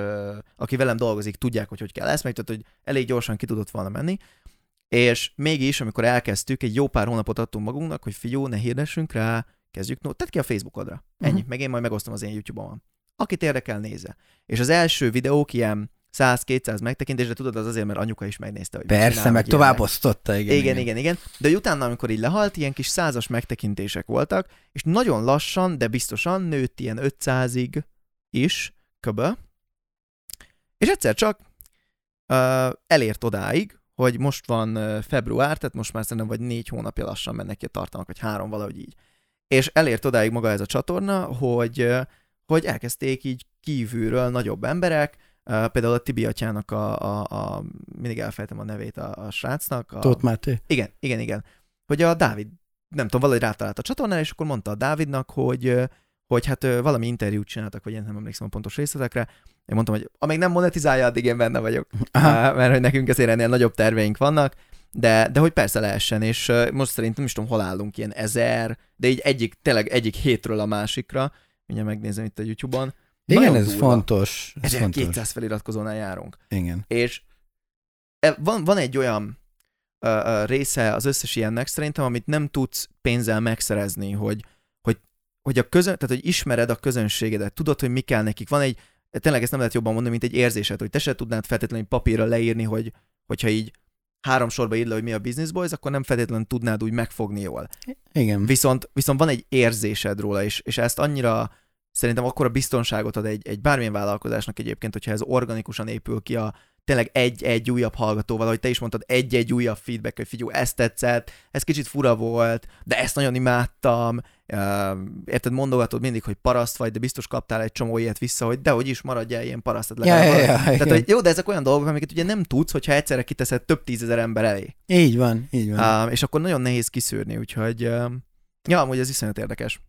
aki velem dolgozik, tudják, hogy hogy kell ezt meg, tehát hogy elég gyorsan ki tudott volna menni, és mégis, amikor elkezdtük, egy jó pár hónapot adtunk magunknak, hogy figyó, ne hirdessünk rá, kezdjük, no, tedd ki a Facebookodra. Ennyi, uh-huh. meg én majd megosztom az én YouTube-omon. Akit érdekel, nézze. És az első videók ilyen 100-200 megtekintésre, tudod, az azért, mert anyuka is megnézte, hogy Persze, csinál, meg tovább osztotta, igen, igen, igen, igen, igen. De utána, amikor így lehalt, ilyen kis százas megtekintések voltak, és nagyon lassan, de biztosan nőtt ilyen 500-ig is, köbö. És egyszer csak uh, elért odáig, hogy most van uh, február, tehát most már szerintem vagy négy hónapja lassan mennek ki a tartalmak, vagy három, valahogy így. És elért odáig maga ez a csatorna, hogy, uh, hogy elkezdték így kívülről nagyobb emberek, Uh, például a Tibi atyának a, a, a mindig elfejtem a nevét a, a srácnak. A, Tóth Máté. Igen, igen, igen. Hogy a Dávid, nem tudom, valahogy rátalált a csatornára, és akkor mondta a Dávidnak, hogy, hogy hát valami interjút csináltak, vagy én nem emlékszem a pontos részletekre. Én mondtam, hogy amíg nem monetizálja, addig én benne vagyok. Aha. Mert hogy nekünk azért ennél nagyobb terveink vannak, de, de hogy persze lehessen, és most szerintem is tudom, hol állunk, ilyen ezer, de így egyik, tényleg egyik hétről a másikra, mindjárt megnézem itt a YouTube-on, igen, Nagyon ez durva. fontos. Ez 1200 fontos. feliratkozónál járunk. Igen. És e, van, van egy olyan uh, uh, része az összes ilyennek szerintem, amit nem tudsz pénzzel megszerezni, hogy, hogy, hogy, a közön, tehát, hogy ismered a közönségedet, tudod, hogy mi kell nekik. Van egy, tényleg ezt nem lehet jobban mondani, mint egy érzésed, hogy te se tudnád feltétlenül papírra leírni, hogy, hogyha így három sorba írd le, hogy mi a Business Boys, akkor nem feltétlenül tudnád úgy megfogni jól. Igen. Viszont, viszont van egy érzésed róla, és, és ezt annyira szerintem akkor a biztonságot ad egy, egy bármilyen vállalkozásnak egyébként, hogyha ez organikusan épül ki a tényleg egy-egy újabb hallgatóval, ahogy te is mondtad, egy-egy újabb feedback, hogy figyelj, ezt tetszett, ez kicsit fura volt, de ezt nagyon imádtam, érted, mondogatod mindig, hogy paraszt vagy, de biztos kaptál egy csomó ilyet vissza, hogy dehogy is maradjál ilyen paraszt. Ja, ja, ja, Tehát, hogy jó, de ezek olyan dolgok, amiket ugye nem tudsz, hogyha egyszerre kiteszed több tízezer ember elé. Így van, így van. Uh, és akkor nagyon nehéz kiszűrni, úgyhogy uh, ja, amúgy ez iszonyat érdekes.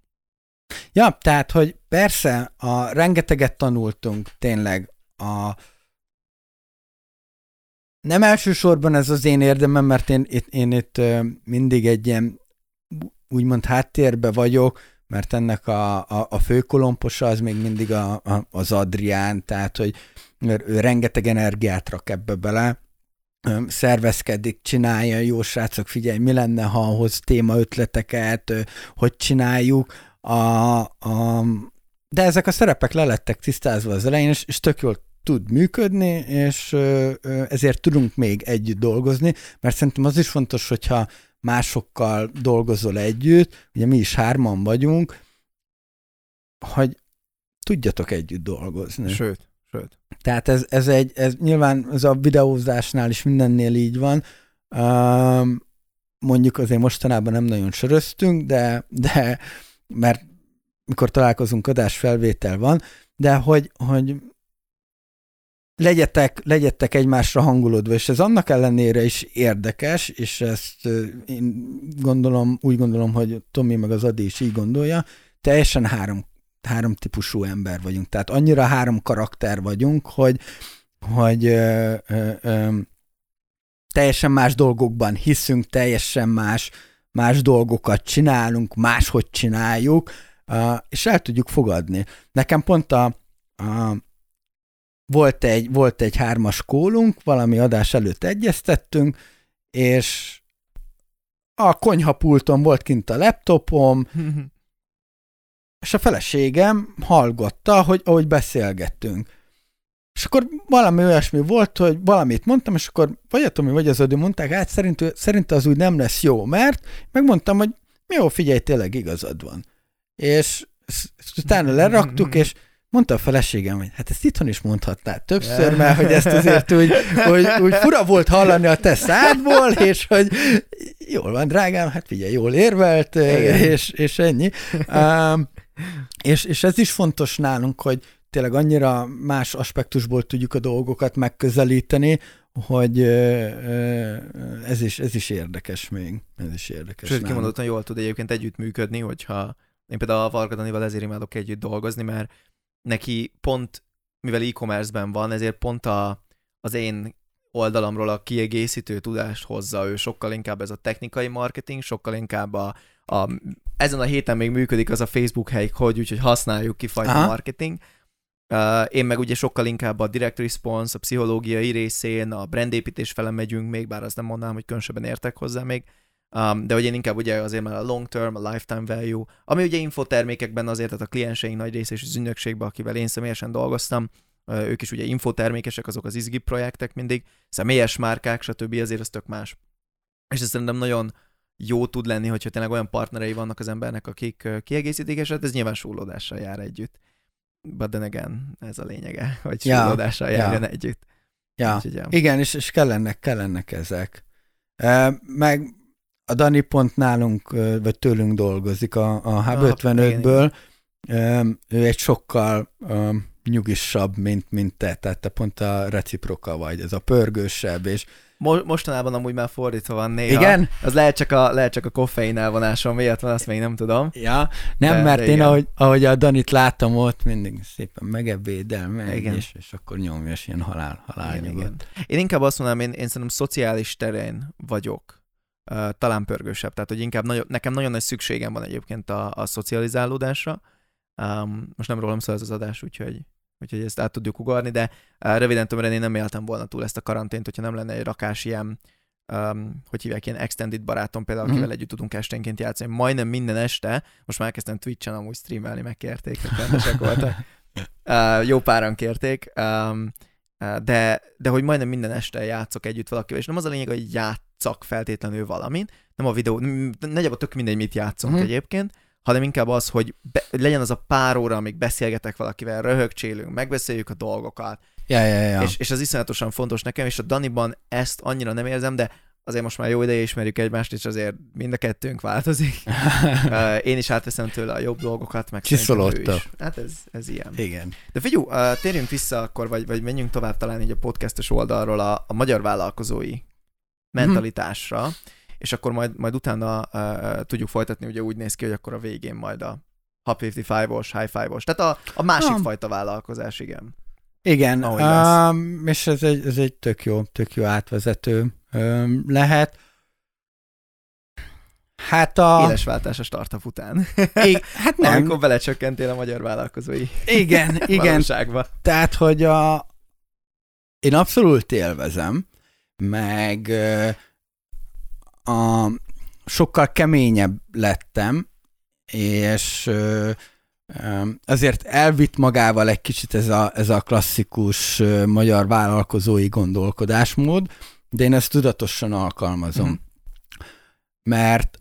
Ja, tehát, hogy persze, a rengeteget tanultunk tényleg a nem elsősorban ez az én érdemem, mert én, én, én itt mindig egy ilyen úgymond háttérbe vagyok, mert ennek a, a, a főkolomposa az még mindig a, a, az Adrián, tehát hogy ő rengeteg energiát rak ebbe bele, szervezkedik, csinálja, jó srácok, figyelj, mi lenne, ha hoz témaötleteket, hogy csináljuk, a, a, de ezek a szerepek le lettek tisztázva az elején, és, és tök jól tud működni, és ezért tudunk még együtt dolgozni, mert szerintem az is fontos, hogyha másokkal dolgozol együtt, ugye mi is hárman vagyunk, hogy tudjatok együtt dolgozni. Sőt, sőt. Tehát ez, ez egy, ez nyilván ez a videózásnál is mindennél így van. Um, mondjuk azért mostanában nem nagyon söröztünk, de, de mert mikor találkozunk, adás felvétel van, de hogy, hogy legyetek, legyetek egymásra hangulódva, és ez annak ellenére is érdekes, és ezt én gondolom, úgy gondolom, hogy Tomi meg az Adi is így gondolja, teljesen három, három típusú ember vagyunk. Tehát annyira három karakter vagyunk, hogy, hogy ö, ö, ö, teljesen más dolgokban hiszünk, teljesen más más dolgokat csinálunk, máshogy csináljuk, és el tudjuk fogadni. Nekem pont a, a volt egy, volt egy hármas kólunk, valami adás előtt egyeztettünk, és a konyhapulton volt kint a laptopom, és a feleségem hallgatta, hogy ahogy beszélgettünk. És akkor valami olyasmi volt, hogy valamit mondtam, és akkor vagy a Tomi, vagy az Ödő mondták, hát szerint, szerint az úgy nem lesz jó, mert megmondtam, hogy jó, figyelj, tényleg igazad van. És utána leraktuk, és mondta a feleségem, hogy hát ezt itthon is mondhatnád többször, mert hogy ezt azért úgy, hogy, úgy fura volt hallani a te szádból, és hogy jól van, drágám, hát figyelj, jól érvelt, és, és ennyi. Um, és, és ez is fontos nálunk, hogy tényleg annyira más aspektusból tudjuk a dolgokat megközelíteni, hogy ez is, ez is érdekes még. Ez is érdekes. Sőt, kimondottan jól tud egyébként együttműködni, hogyha én például a Varga Danival ezért imádok együtt dolgozni, mert neki pont, mivel e-commerce-ben van, ezért pont a, az én oldalamról a kiegészítő tudást hozza ő, sokkal inkább ez a technikai marketing, sokkal inkább a, a ezen a héten még működik az a Facebook hely, hogy úgyhogy használjuk ki fajta Aha. marketing, Uh, én meg ugye sokkal inkább a direct response, a pszichológiai részén, a brandépítés fele megyünk még, bár azt nem mondanám, hogy különösebben értek hozzá még, um, de hogy én inkább ugye azért már a long term, a lifetime value, ami ugye infotermékekben azért, tehát a klienseink nagy része és az ügynökségben, akivel én személyesen dolgoztam, ők is ugye infotermékesek, azok az izgi projektek mindig, személyes márkák, stb. azért az tök más. És ez szerintem nagyon jó tud lenni, hogyha tényleg olyan partnerei vannak az embernek, akik kiegészítik, és hát ez nyilván súlódással jár együtt but then again, ez a lényege, hogy ja, súlódással járjon ja. együtt. Ja, Úgyhogy, ja. igen, és, és kellenek, kellenek ezek. E, meg a Dani pont nálunk, vagy tőlünk dolgozik a, a H55-ből, ah, ő egy sokkal um, nyugisabb, mint, mint te, tehát te pont a reciproka vagy, ez a pörgősebb, és Mo- mostanában amúgy már fordítva van néha. Igen? Az lehet csak a, lehet csak a koffein elvonásom miatt van, azt még nem tudom. Ja, nem, de, mert de én igen. ahogy, ahogy a Danit láttam ott, mindig szépen megebédel, meg, igen. És, és akkor nyomja, és ilyen halál, halál igen, igen. Én inkább azt mondanám, én, én szerintem szociális terén vagyok uh, talán pörgősebb, tehát hogy inkább nagyon, nekem nagyon nagy szükségem van egyébként a, a szocializálódásra. Um, most nem rólam szól ez az adás, úgyhogy úgyhogy ezt át tudjuk ugorni, de uh, röviden tömören én nem éltem volna túl ezt a karantént, hogyha nem lenne egy rakás ilyen, um, hogy hívják, ilyen extended barátom például, akivel mm. együtt tudunk esténként játszani. Majdnem minden este, most már elkezdtem Twitch-en amúgy streamelni, megkérték, rendesek voltak. Uh, jó páran kérték, um, de, de hogy majdnem minden este játszok együtt valakivel, és nem az a lényeg, hogy játszak feltétlenül valamin, nem a videó, nagyjából tök mindegy, mit játszunk mm. egyébként, hanem inkább az, hogy be, legyen az a pár óra, amíg beszélgetek valakivel, röhögcsélünk, megbeszéljük a dolgokat. Ja, ja, ja. És, és ez iszonyatosan fontos nekem, és a Daniban ezt annyira nem érzem, de azért most már jó ideje ismerjük egymást, és azért mind a kettőnk változik. Én is átveszem tőle a jobb dolgokat, meg Csiszolódta. Hát ez, ez ilyen. Igen. De figyú, térjünk vissza akkor, vagy, vagy menjünk tovább talán így a podcastos oldalról a, a magyar vállalkozói. Mentalitásra. Mm-hmm és akkor majd, majd utána uh, tudjuk folytatni, ugye úgy néz ki, hogy akkor a végén majd a Hub 55-os, High Five-os, tehát a, a másik ah. fajta vállalkozás, igen. Igen, um, és ez egy, ez egy tök jó, tök jó átvezető um, lehet. Hát a... Élesváltás a startup után. I- hát nem. Amikor belecsökkentél a magyar vállalkozói Igen, igen. Tehát, hogy a... én abszolút élvezem, meg a, sokkal keményebb lettem, és ezért elvitt magával egy kicsit ez a, ez a klasszikus magyar vállalkozói gondolkodásmód, de én ezt tudatosan alkalmazom. Mm. Mert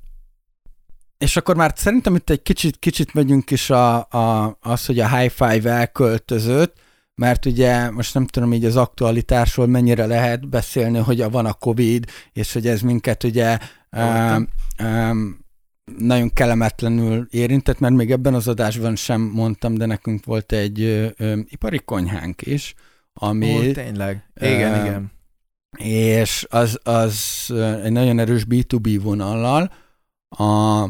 és akkor már szerintem itt egy kicsit, kicsit megyünk is a, a, az, hogy a high five elköltözött, mert ugye most nem tudom így az aktualitásról mennyire lehet beszélni, hogy van a Covid, és hogy ez minket ugye um, um, nagyon kellemetlenül érintett, mert még ebben az adásban sem mondtam, de nekünk volt egy ö, ö, ipari konyhánk is, ami... Ó, tényleg. Igen, ö, igen. És az, az egy nagyon erős B2B vonallal. A,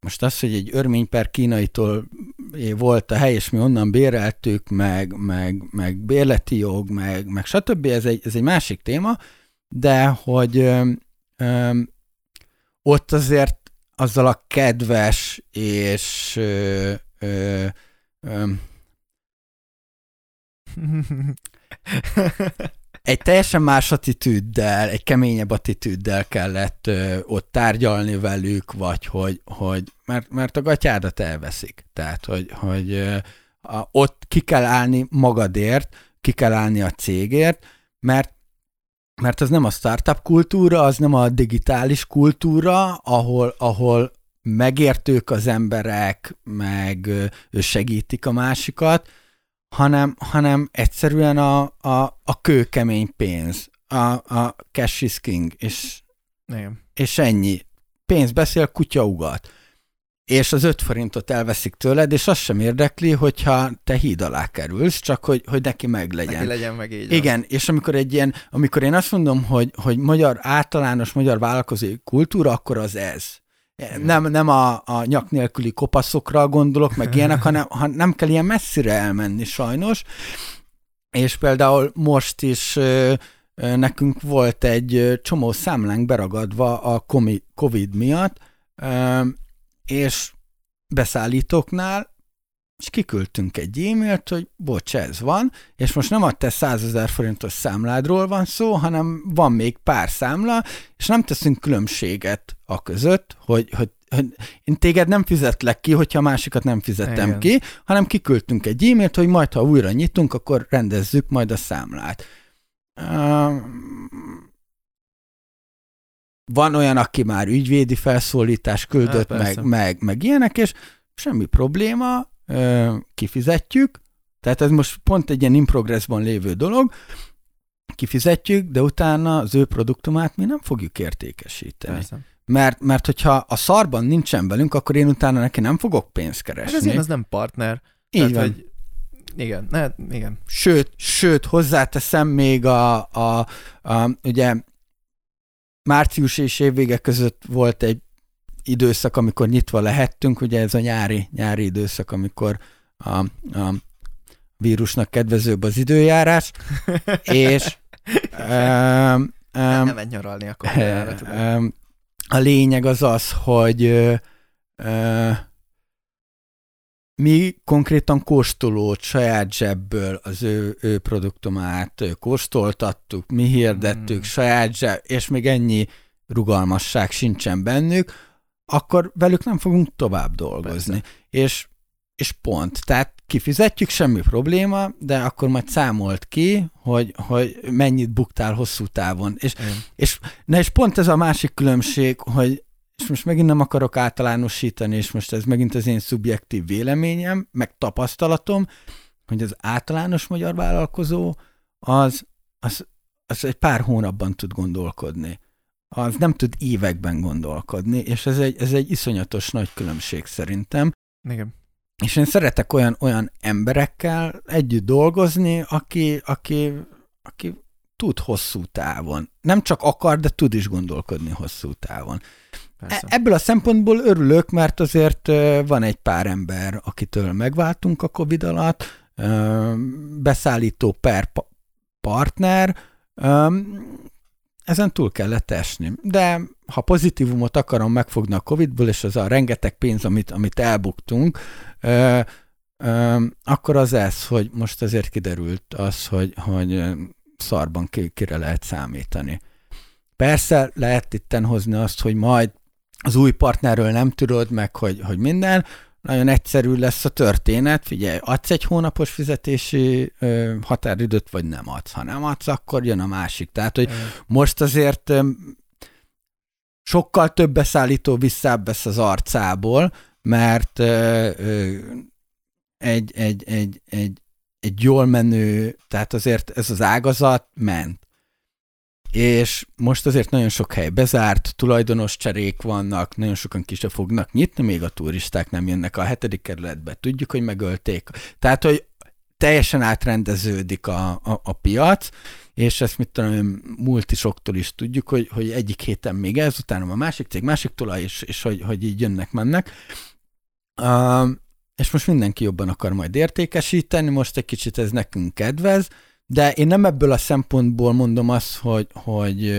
most az, hogy egy örmény per kínaitól volt a hely, és mi onnan béreltük, meg, meg, meg bérleti jog, meg, meg stb. Ez egy, ez egy másik téma, de hogy ö, ö, ott azért azzal a kedves és ö, ö, ö, egy teljesen más attitűddel, egy keményebb attitűddel kellett ö, ott tárgyalni velük, vagy hogy, hogy mert, mert a gatyádat elveszik. Tehát, hogy, hogy ö, a, ott ki kell állni magadért, ki kell állni a cégért, mert mert az nem a startup kultúra, az nem a digitális kultúra, ahol, ahol megértők az emberek, meg segítik a másikat, hanem, hanem egyszerűen a, a, a kőkemény pénz, a, a cash is king, és, Igen. és ennyi. Pénz beszél, kutya ugat. És az öt forintot elveszik tőled, és az sem érdekli, hogyha te híd alá kerülsz, csak hogy, hogy neki meg legyen. Neki legyen meg így. Igen, van. és amikor egy ilyen, amikor én azt mondom, hogy, hogy magyar, általános magyar vállalkozói kultúra, akkor az ez. Nem, nem a, a nyak nélküli kopaszokra gondolok, meg ilyenek, hanem ha nem kell ilyen messzire elmenni sajnos. És például most is nekünk volt egy csomó számlánk beragadva a COVID miatt, és beszállítóknál és kiküldtünk egy e-mailt, hogy bocs, ez van, és most nem a te 100 ezer forintos számládról van szó, hanem van még pár számla, és nem teszünk különbséget a között, hogy, hogy, hogy én téged nem fizetlek ki, hogyha másikat nem fizettem Igen. ki, hanem kiküldtünk egy e-mailt, hogy majd, ha újra nyitunk, akkor rendezzük majd a számlát. Van olyan, aki már ügyvédi felszólítás küldött, hát, meg, meg, meg ilyenek, és semmi probléma, kifizetjük, tehát ez most pont egy ilyen in progressban lévő dolog, kifizetjük, de utána az ő produktumát mi nem fogjuk értékesíteni. Persze. Mert, mert hogyha a szarban nincsen velünk, akkor én utána neki nem fogok pénzt keresni. Hát ezért az nem partner. Így Tehát, van. Hogy igen, ne, igen. Sőt, sőt, hozzáteszem még a, a, a ugye március és évvége között volt egy időszak, amikor nyitva lehettünk, ugye ez a nyári, nyári időszak, amikor a, a vírusnak kedvezőbb az időjárás, és um, um, nem megy nyaralni akkor. Um, a lényeg az az, hogy uh, mi konkrétan kóstolót saját zsebből az ő, ő produktumát kóstoltattuk, mi hirdettük mm. saját zseb, és még ennyi rugalmasság sincsen bennük, akkor velük nem fogunk tovább dolgozni. És, és pont. Tehát kifizetjük, semmi probléma, de akkor majd számolt ki, hogy, hogy mennyit buktál hosszú távon. És, és, na és pont ez a másik különbség, hogy és most megint nem akarok általánosítani, és most ez megint az én szubjektív véleményem, meg tapasztalatom, hogy az általános magyar vállalkozó az, az, az egy pár hónapban tud gondolkodni az nem tud években gondolkodni, és ez egy, ez egy iszonyatos nagy különbség szerintem. Igen. És én szeretek olyan, olyan emberekkel együtt dolgozni, aki, aki, aki tud hosszú távon. Nem csak akar, de tud is gondolkodni hosszú távon. Persze. E, ebből a szempontból örülök, mert azért van egy pár ember, akitől megváltunk a Covid alatt, beszállító per partner, ezen túl kellett esni. De ha pozitívumot akarom megfogni a Covid-ból, és az a rengeteg pénz, amit, amit elbuktunk, ö, ö, akkor az ez, hogy most azért kiderült az, hogy, hogy szarban ki, kire lehet számítani. Persze lehet itten hozni azt, hogy majd az új partnerről nem tudod meg, hogy, hogy minden, nagyon egyszerű lesz a történet, figyelj, adsz egy hónapos fizetési ö, határidőt, vagy nem adsz. Ha nem adsz, akkor jön a másik. Tehát, hogy most azért ö, sokkal több beszállító visszábbesz az arcából, mert ö, ö, egy, egy, egy, egy, egy jól menő, tehát azért ez az ágazat ment és most azért nagyon sok hely bezárt, tulajdonos cserék vannak, nagyon sokan ki se fognak nyitni, még a turisták nem jönnek a hetedik kerületbe, tudjuk, hogy megölték. Tehát, hogy teljesen átrendeződik a, a, a piac, és ezt mit tudom, multisoktól is tudjuk, hogy, hogy egyik héten még ez, utána a másik cég, másik tulaj, és, és hogy, hogy így jönnek, mennek. Uh, és most mindenki jobban akar majd értékesíteni, most egy kicsit ez nekünk kedvez, de én nem ebből a szempontból mondom azt, hogy, hogy,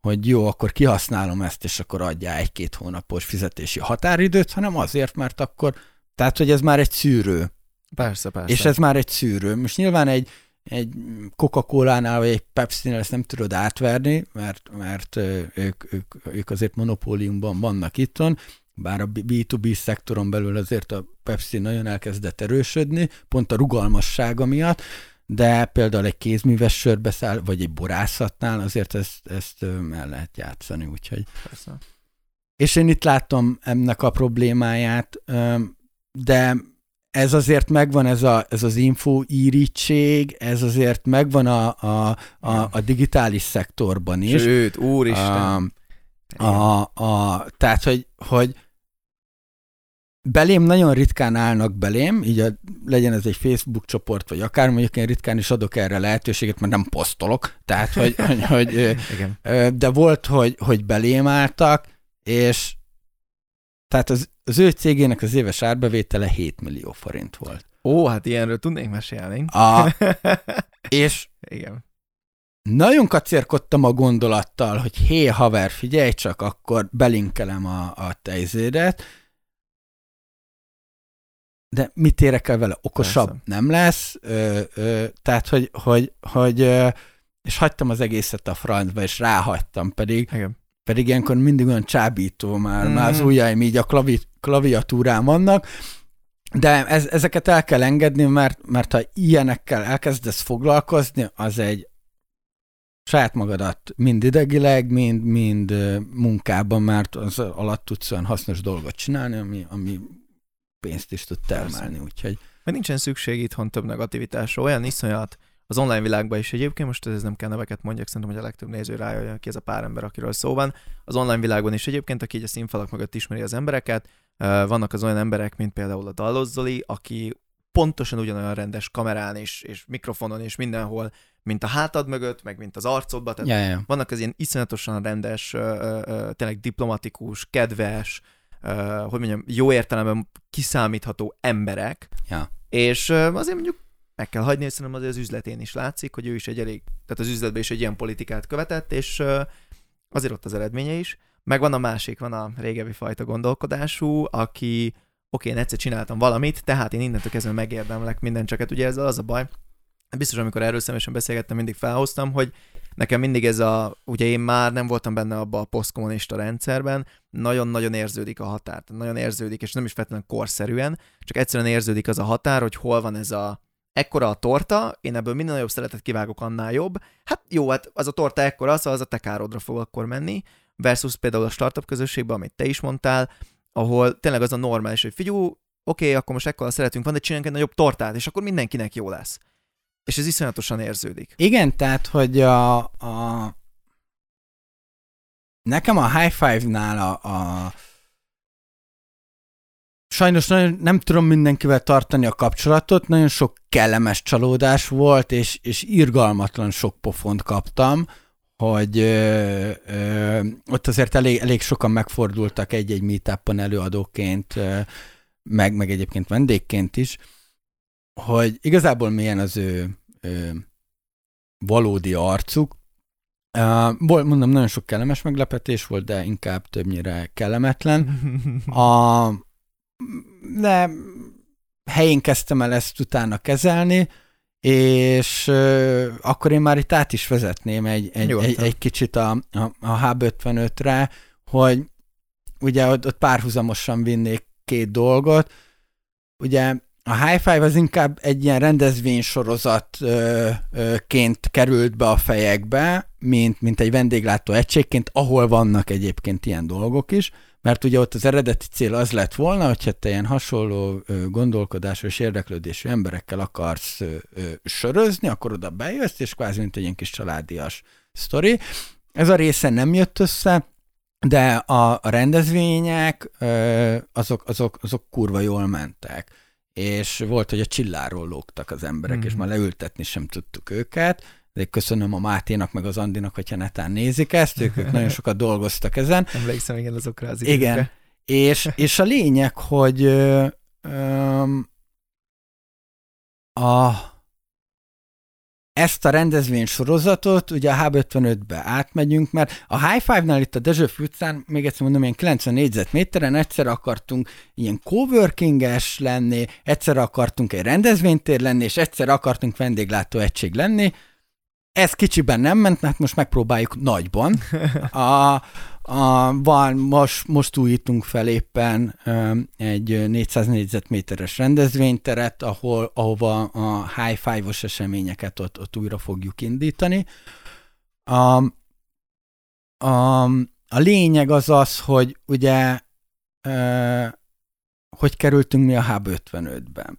hogy jó, akkor kihasználom ezt, és akkor adja egy-két hónapos fizetési határidőt, hanem azért, mert akkor, tehát, hogy ez már egy szűrő. Persze, persze. És ez már egy szűrő. Most nyilván egy, egy Coca-Cola-nál, vagy egy Pepsi-nél ezt nem tudod átverni, mert, mert ők, ők, ők azért monopóliumban vannak itton, bár a B2B szektoron belül azért a Pepsi nagyon elkezdett erősödni, pont a rugalmassága miatt, de például egy kézműves sörbeszáll, vagy egy borászatnál azért ezt, ezt el lehet játszani, úgyhogy. Persze. És én itt látom ennek a problémáját, de ez azért megvan, ez, a, ez az info írítség, ez azért megvan a, a, a, a digitális szektorban is. Sőt, úristen. A, a, a, tehát, hogy, hogy belém nagyon ritkán állnak belém, így a, legyen ez egy Facebook csoport, vagy akár mondjuk én ritkán is adok erre lehetőséget, mert nem posztolok, tehát, hogy, hogy, hogy de volt, hogy, hogy belém álltak, és tehát az, az ő cégének az éves árbevétele 7 millió forint volt. Ó, hát ilyenről tudnék mesélni. A, és Igen. nagyon kacérkodtam a gondolattal, hogy hé, haver, figyelj csak, akkor belinkelem a, a tejzédet, de mit érek el vele? Okosabb Persze. nem lesz, ö, ö, tehát, hogy, hogy, hogy ö, és hagytam az egészet a francba, és ráhagytam, pedig Igen. pedig ilyenkor mindig olyan csábító már, mm. már az ujjaim így a klavi, klaviatúrán vannak, de ez, ezeket el kell engedni, mert, mert ha ilyenekkel elkezdesz foglalkozni, az egy saját magadat mind idegileg, mind, mind munkában, mert az alatt tudsz olyan hasznos dolgot csinálni, ami, ami pénzt is tud termelni, úgyhogy... Mert nincsen szükség itthon több negativitásra, olyan iszonyat az online világban is egyébként, most ez nem kell neveket mondjak, szerintem, hogy a legtöbb néző rájön, ki ez a pár ember, akiről szó van. Az online világban is egyébként, aki így a színfalak mögött ismeri az embereket, vannak az olyan emberek, mint például a Dallos Zoli, aki pontosan ugyanolyan rendes kamerán és, és mikrofonon és mindenhol, mint a hátad mögött, meg mint az arcodban. Tehát yeah, yeah. vannak az ilyen iszonyatosan rendes, tényleg diplomatikus, kedves, uh, hogy mondjam, jó értelemben kiszámítható emberek, ja. és uh, azért mondjuk meg kell hagyni, és szerintem azért az üzletén is látszik, hogy ő is egy elég, tehát az üzletben is egy ilyen politikát követett, és uh, azért ott az eredménye is. Meg van a másik, van a régebbi fajta gondolkodású, aki oké, okay, én egyszer csináltam valamit, tehát én innentől kezdve megérdemlek minden, csak hát ugye ez az a baj, biztos, amikor erről személyesen beszélgettem, mindig felhoztam, hogy nekem mindig ez a, ugye én már nem voltam benne abba a posztkommunista rendszerben, nagyon-nagyon érződik a határ, nagyon érződik, és nem is feltétlenül korszerűen, csak egyszerűen érződik az a határ, hogy hol van ez a, ekkora a torta, én ebből minden nagyobb szeretet kivágok, annál jobb. Hát jó, hát az a torta ekkora, szóval az a te károdra fog akkor menni, versus például a startup közösségben, amit te is mondtál, ahol tényleg az a normális, hogy figyú, oké, okay, akkor most ekkora szeretünk van, de csináljunk egy nagyobb tortát, és akkor mindenkinek jó lesz. És ez iszonyatosan érződik. Igen, tehát, hogy a, a... nekem a High Five-nál a, a... sajnos nagyon nem tudom mindenkivel tartani a kapcsolatot, nagyon sok kellemes csalódás volt, és, és irgalmatlan sok pofont kaptam, hogy ö, ö, ott azért elég, elég sokan megfordultak egy-egy meetupon előadóként, ö, meg, meg egyébként vendégként is, hogy igazából milyen az ő valódi arcuk. Uh, mondom, nagyon sok kellemes meglepetés volt, de inkább többnyire kellemetlen. A, de helyén kezdtem el ezt utána kezelni, és uh, akkor én már itt át is vezetném egy, egy, egy, egy kicsit a, a, a H55-re, hogy ugye ott, ott párhuzamosan vinnék két dolgot. Ugye a High Five az inkább egy ilyen rendezvénysorozatként került be a fejekbe, mint, mint egy vendéglátó egységként, ahol vannak egyébként ilyen dolgok is, mert ugye ott az eredeti cél az lett volna, hogyha te ilyen hasonló gondolkodásos érdeklődésű emberekkel akarsz sörözni, akkor oda bejössz, és kvázi mint egy ilyen kis családias sztori. Ez a része nem jött össze, de a, a rendezvények azok, azok, azok kurva jól mentek és volt, hogy a csilláról lógtak az emberek, mm. és már leültetni sem tudtuk őket, de köszönöm a Máténak, meg az Andinak, hogyha netán nézik ezt, ők, ők nagyon sokat dolgoztak ezen. Emlékszem, igen, azokra az időkre. Igen, és, és a lényeg, hogy ö, ö, a ezt a rendezvény sorozatot ugye a H55-be átmegyünk, mert a High Five-nál itt a Dezső utcán, még egyszer mondom, ilyen 90 négyzetméteren egyszer akartunk ilyen coworkinges lenni, egyszer akartunk egy rendezvénytér lenni, és egyszer akartunk vendéglátó egység lenni. Ez kicsiben nem ment, mert most megpróbáljuk nagyban. A, a, van, most, most újítunk fel éppen egy 400 négyzetméteres rendezvényteret, ahol, ahova a high five-os eseményeket ott, ott újra fogjuk indítani. Um, um, a lényeg az az, hogy ugye hogy kerültünk mi a Hub 55-ben?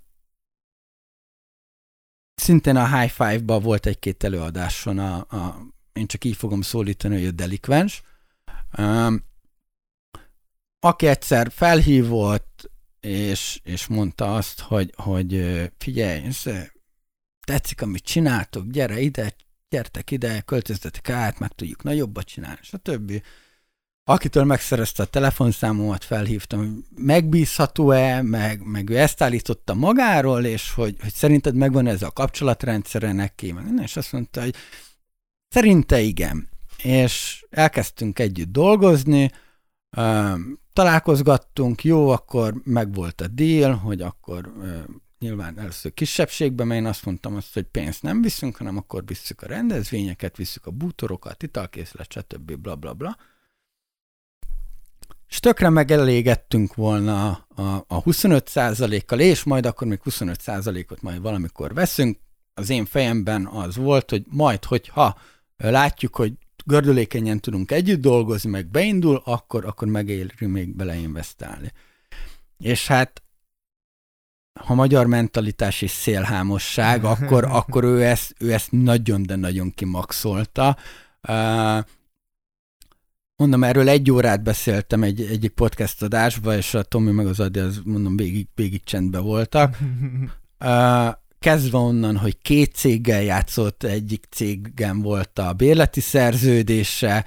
Szintén a High Five-ba volt egy-két előadáson, a, a, én csak így fogom szólítani, hogy a Delikvens, aki egyszer felhívott, és, és mondta azt, hogy, hogy figyelj, tetszik, amit csináltok, gyere ide, gyertek ide, költöztetek át, meg tudjuk nagyobbat csinálni, stb. Akitől megszerezte a telefonszámomat, felhívtam, megbízható-e, meg, meg ő ezt állította magáról, és hogy, hogy szerinted megvan ez a kapcsolatrendszere neki, meg, és azt mondta, hogy szerinte igen. És elkezdtünk együtt dolgozni, találkozgattunk, jó, akkor megvolt a deal, hogy akkor nyilván először kisebbségben, mert én azt mondtam azt, hogy pénzt nem viszünk, hanem akkor visszük a rendezvényeket, visszük a bútorokat, italkészlet, stb. bla bla bla. És tökre megelégettünk volna a, a 25%-kal, és majd akkor még 25%-ot majd valamikor veszünk. Az én fejemben az volt, hogy majd, hogyha látjuk, hogy gördülékenyen tudunk együtt dolgozni, meg beindul, akkor, akkor megéri még beleinvestálni. És hát ha magyar mentalitás és szélhámosság, akkor, akkor ő, ezt, ő ezt nagyon, de nagyon kimaxolta. Mondom, erről egy órát beszéltem egy, egyik podcast adásba, és a Tomi meg az Adi, az mondom, végig, végig csendben voltak. Kezdve onnan, hogy két céggel játszott, egyik cégem volt a bérleti szerződése,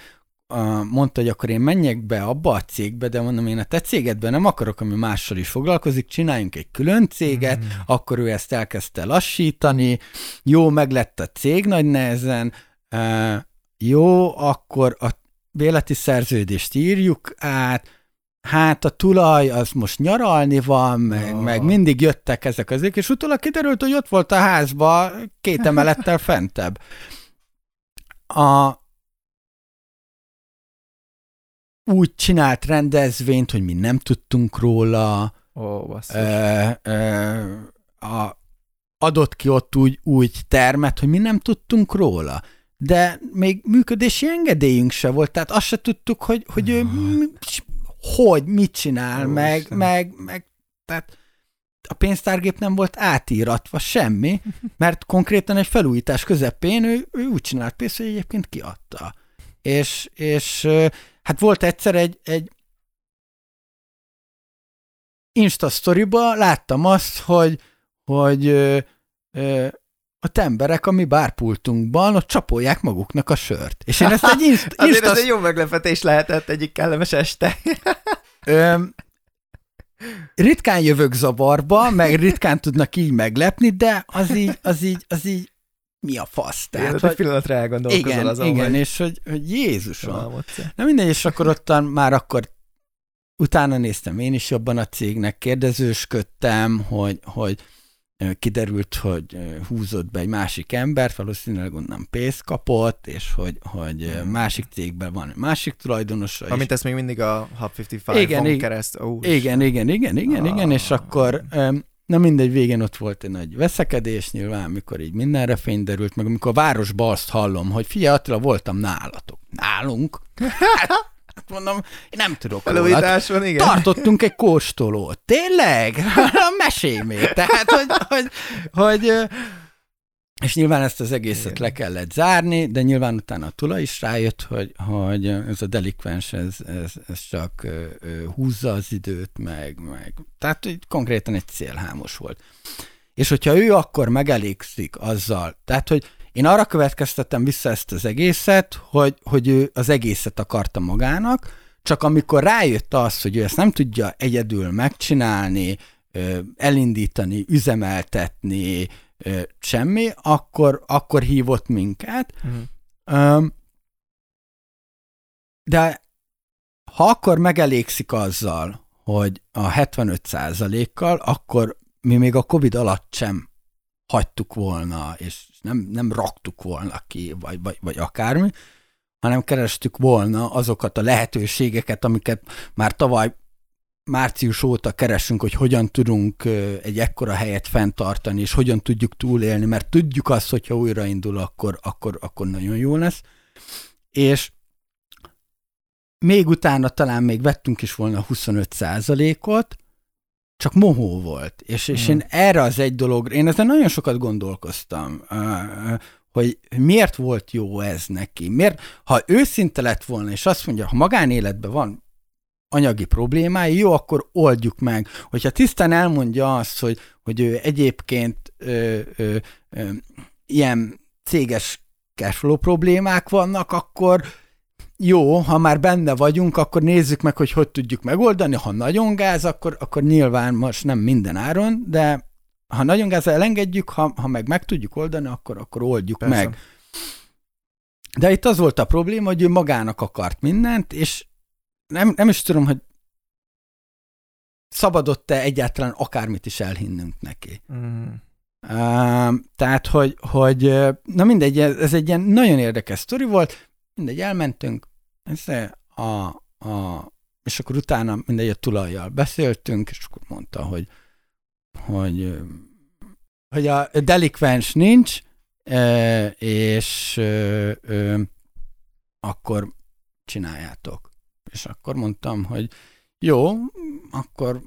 mondta, hogy akkor én menjek be abba a cégbe, de mondom, én a te cégedben nem akarok, ami mással is foglalkozik, csináljunk egy külön céget, mm. akkor ő ezt elkezdte lassítani, jó, meg lett a cég nagy nehezen, jó, akkor a béleti szerződést írjuk át, hát a tulaj az most nyaralni van, meg, oh. meg mindig jöttek ezek azok, és utólag kiderült, hogy ott volt a házba két emelettel fentebb. A, úgy csinált rendezvényt, hogy mi nem tudtunk róla. Ó, ö, ö, a, adott ki ott úgy, úgy termet, hogy mi nem tudtunk róla. De még működési engedélyünk se volt, tehát azt se tudtuk, hogy, hogy ő mi, hogy, mit csinál, Ó, meg, meg, meg, tehát a pénztárgép nem volt átíratva semmi, mert konkrétan egy felújítás közepén ő, ő úgy csinált pénzt, hogy egyébként kiadta. És, és hát volt egyszer egy, egy Insta storyba láttam azt, hogy, hogy ö, ö, a emberek a mi bárpultunkban ott csapolják maguknak a sört. És én ezt egy inst- Insta... Azért ez egy jó meglepetés lehetett egyik kellemes este. Ö, ritkán jövök zavarba, meg ritkán tudnak így meglepni, de az így, az így, az így mi a fasz? Tehát, Igen, hogy, egy pillanatra elgondolkozol igen, azon, Igen, hogy... és hogy, hogy Jézusom. Na mindegy, és akkor ottan már akkor utána néztem én is jobban a cégnek, kérdezősködtem, hogy, hogy kiderült, hogy húzott be egy másik embert, valószínűleg onnan pénzt kapott, és hogy, hogy hmm. másik cégben van egy másik tulajdonosa. Amint ezt még mindig a Hub 55 igen, igen, kereszt. Ó, igen, igen, igen, igen, ah. igen, és akkor Na mindegy, végén ott volt egy nagy veszekedés nyilván, amikor így mindenre fény derült, meg amikor a városba azt hallom, hogy figyelj Attila, voltam nálatok. Nálunk? Hát mondom, én nem tudok róla. igen. Tartottunk egy kóstolót. Tényleg? Mesélj még. Tehát, hogy, hogy, hogy és nyilván ezt az egészet Igen. le kellett zárni, de nyilván utána a tulaj is rájött, hogy, hogy ez a delikvens, ez, ez, ez csak húzza az időt, meg, meg. Tehát hogy konkrétan egy célhámos volt. És hogyha ő akkor megelégszik azzal, tehát hogy én arra következtettem vissza ezt az egészet, hogy, hogy ő az egészet akarta magának, csak amikor rájött az, hogy ő ezt nem tudja egyedül megcsinálni, elindítani, üzemeltetni, semmi, akkor, akkor hívott minket. Uh-huh. De ha akkor megelégszik azzal, hogy a 75%-kal, akkor mi még a Covid alatt sem hagytuk volna, és nem, nem raktuk volna ki, vagy, vagy, vagy akármi, hanem kerestük volna azokat a lehetőségeket, amiket már tavaly március óta keresünk, hogy hogyan tudunk egy ekkora helyet fenntartani, és hogyan tudjuk túlélni, mert tudjuk azt, hogyha újraindul, akkor, akkor, akkor nagyon jó lesz. És még utána talán még vettünk is volna 25 ot csak mohó volt. És, és én erre az egy dolog, én ezen nagyon sokat gondolkoztam, hogy miért volt jó ez neki. Miért, ha őszinte lett volna, és azt mondja, ha magánéletben van anyagi problémái, jó, akkor oldjuk meg. Hogyha tisztán elmondja azt, hogy, hogy ő egyébként ö, ö, ö, ilyen céges cashflow problémák vannak, akkor jó, ha már benne vagyunk, akkor nézzük meg, hogy hogy tudjuk megoldani. Ha nagyon gáz, akkor, akkor nyilván most nem minden áron, de ha nagyon gáz elengedjük, ha, ha meg meg tudjuk oldani, akkor, akkor oldjuk Persze. meg. De itt az volt a probléma, hogy ő magának akart mindent, és nem, nem is tudom, hogy szabadott-e egyáltalán akármit is elhinnünk neki. Mm. Uh, tehát, hogy, hogy, na mindegy, ez egy ilyen nagyon érdekes sztori volt, mindegy, elmentünk, ez a, a, és akkor utána mindegy, a tulajjal beszéltünk, és akkor mondta, hogy, hogy, hogy a delikvens nincs, és akkor csináljátok. És akkor mondtam, hogy jó, akkor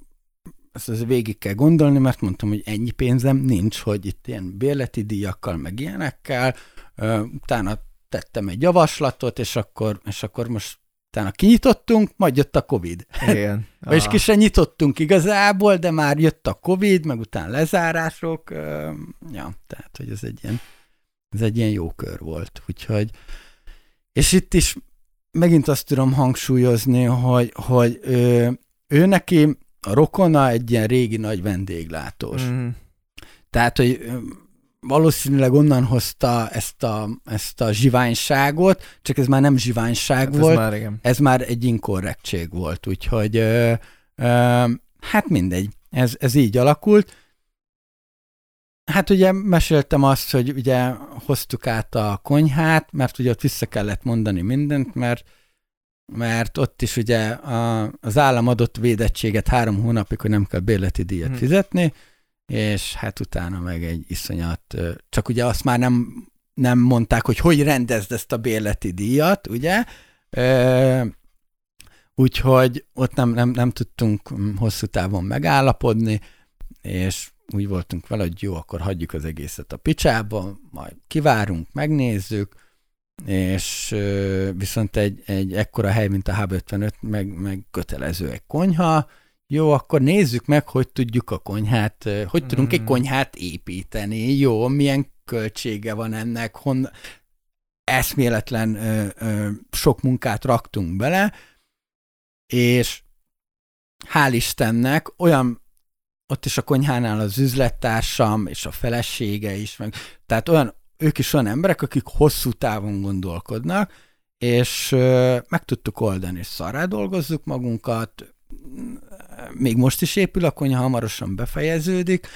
ezt az végig kell gondolni, mert mondtam, hogy ennyi pénzem nincs, hogy itt ilyen bérleti díjakkal, meg ilyenekkel, utána tettem egy javaslatot, és akkor, és akkor most utána kinyitottunk, majd jött a Covid. Igen. És ah. ki sem nyitottunk igazából, de már jött a Covid, meg utána lezárások. Ja, tehát, hogy ez egy ilyen, ez egy ilyen jó kör volt. Úgyhogy, és itt is megint azt tudom hangsúlyozni, hogy, hogy ő, ő neki a rokona egy ilyen régi nagy vendéglátós. Mm. Tehát, hogy valószínűleg onnan hozta ezt a, ezt a zsiványságot, csak ez már nem zsiványság hát volt, ez már, igen. ez már egy inkorrektség volt, úgyhogy ö, ö, hát mindegy, ez, ez így alakult. Hát ugye meséltem azt, hogy ugye hoztuk át a konyhát, mert ugye ott vissza kellett mondani mindent, mert mert ott is ugye a, az állam adott védettséget három hónapig, hogy nem kell bérleti díjat hmm. fizetni, és hát utána meg egy iszonyat, csak ugye azt már nem, nem mondták, hogy hogy rendezd ezt a bérleti díjat, ugye? Úgyhogy ott nem, nem, nem tudtunk hosszú távon megállapodni, és úgy voltunk vele, hogy jó, akkor hagyjuk az egészet a picsába, majd kivárunk, megnézzük, és viszont egy, egy ekkora hely, mint a H55, meg, meg kötelező egy konyha, jó, akkor nézzük meg, hogy tudjuk a konyhát, hogy mm. tudunk egy mm. konyhát építeni, jó, milyen költsége van ennek, hon eszméletlen ö, ö, sok munkát raktunk bele, és hál' Istennek olyan ott is a konyhánál az üzlettársam és a felesége is, meg, tehát olyan, ők is olyan emberek, akik hosszú távon gondolkodnak, és ö, meg tudtuk oldani, és szarrá dolgozzuk magunkat, még most is épül a konyha, hamarosan befejeződik,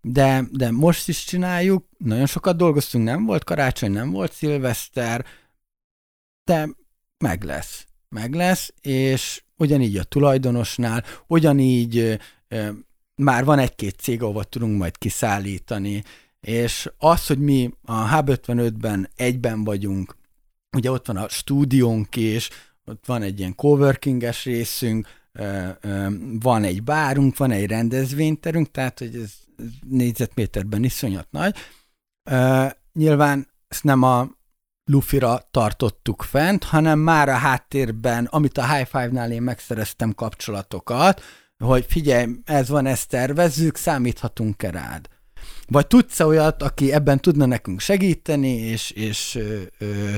de, de most is csináljuk, nagyon sokat dolgoztunk, nem volt karácsony, nem volt szilveszter, de meg lesz, meg lesz, és ugyanígy a tulajdonosnál, ugyanígy e, már van egy-két cég, ahova tudunk majd kiszállítani, és az, hogy mi a H55-ben egyben vagyunk, ugye ott van a stúdiónk is, ott van egy ilyen coworkinges részünk, van egy bárunk, van egy rendezvényterünk, tehát hogy ez négyzetméterben iszonyat nagy. Nyilván ezt nem a Lufira tartottuk fent, hanem már a háttérben, amit a High Five-nál én megszereztem kapcsolatokat, hogy figyelj, ez van, ezt tervezzük, számíthatunk-e rád. Vagy tudsz-e olyat, aki ebben tudna nekünk segíteni, és, és ö, ö,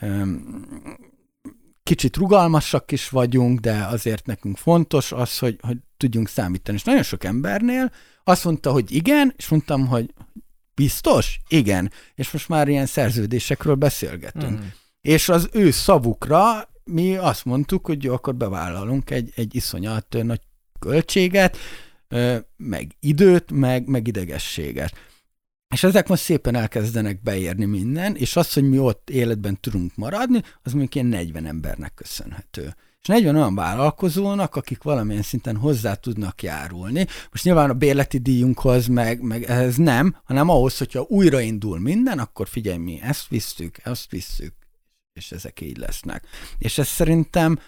ö, kicsit rugalmasak is vagyunk, de azért nekünk fontos az, hogy, hogy tudjunk számítani. És nagyon sok embernél azt mondta, hogy igen, és mondtam, hogy biztos? Igen. És most már ilyen szerződésekről beszélgetünk. Mm. És az ő szavukra mi azt mondtuk, hogy jó, akkor bevállalunk egy, egy iszonyat nagy költséget, meg időt, meg, meg idegességet. És ezek most szépen elkezdenek beérni minden, és az, hogy mi ott életben tudunk maradni, az mondjuk ilyen 40 embernek köszönhető. És 40 olyan vállalkozónak, akik valamilyen szinten hozzá tudnak járulni. Most nyilván a bérleti díjunkhoz meg, meg ez nem, hanem ahhoz, hogyha újraindul minden, akkor figyelj, mi ezt visszük, ezt visszük, és ezek így lesznek. És ez szerintem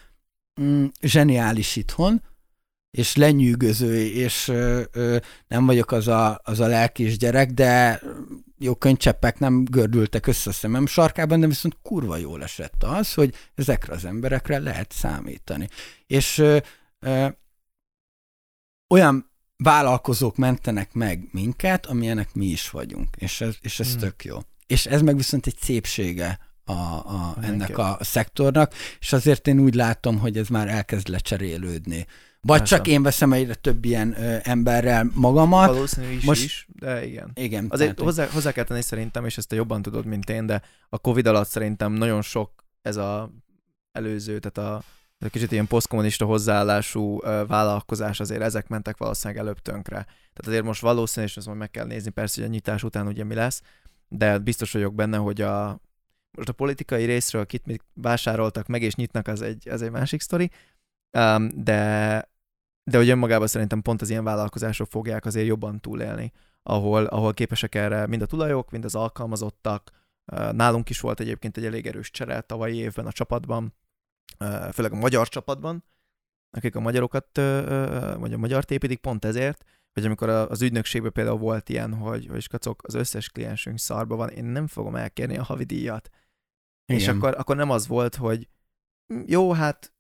mm, zseniális itthon, és lenyűgöző, és ö, ö, nem vagyok az a, az a lelkis gyerek, de jó könycseppek nem gördültek össze a szemem sarkában, de viszont kurva jól esett az, hogy ezekre az emberekre lehet számítani. És ö, ö, olyan vállalkozók mentenek meg minket, amilyenek mi is vagyunk, és ez, és ez hmm. tök jó. És ez meg viszont egy szépsége a, a, ennek a szektornak, és azért én úgy látom, hogy ez már elkezd lecserélődni. Vagy Persze. csak én veszem egyre több ilyen ö, emberrel magamat. Valószínű is, Most, is, de igen. Igen. Azért tehát, hozzá, hozzá kell tenni szerintem, és ezt te jobban tudod, mint én, de a Covid alatt szerintem nagyon sok ez a előző, tehát a, a kicsit ilyen posztkommunista hozzáállású vállalkozás, azért ezek mentek valószínűleg előbb tönkre. Tehát azért most valószínű, és ezt majd meg kell nézni persze, hogy a nyitás után ugye mi lesz, de biztos vagyok benne, hogy a, most a politikai részről kit mit vásároltak meg és nyitnak, az egy, az egy másik sztori, um, de, de hogy önmagában szerintem pont az ilyen vállalkozások fogják azért jobban túlélni, ahol, ahol képesek erre mind a tulajok, mind az alkalmazottak. Nálunk is volt egyébként egy elég erős csere tavalyi évben a csapatban, főleg a magyar csapatban, akik a magyarokat, vagy a magyar építik pont ezért, hogy amikor az ügynökségben például volt ilyen, hogy, hogy kacok, az összes kliensünk szarba van, én nem fogom elkérni a havidíjat. Igen. És akkor, akkor nem az volt, hogy hm, jó, hát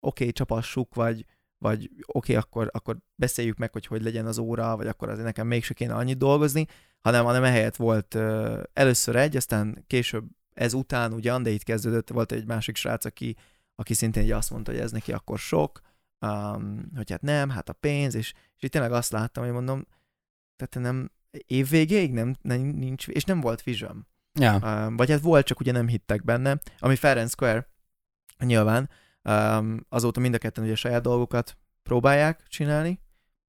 oké, okay, csapassuk, vagy, vagy oké, okay, akkor, akkor beszéljük meg, hogy hogy legyen az óra, vagy akkor azért nekem mégse kéne annyit dolgozni, hanem, hanem ehelyett volt uh, először egy, aztán később ez után ugyan, de itt kezdődött, volt egy másik srác, aki, aki szintén azt mondta, hogy ez neki akkor sok, um, hogy hát nem, hát a pénz, és, és itt tényleg azt láttam, hogy mondom, tehát nem évvégéig nem, nem nincs, és nem volt vision. Ja. Um, vagy hát volt, csak ugye nem hittek benne, ami and square, nyilván, azóta mind a ketten ugye saját dolgokat próbálják csinálni,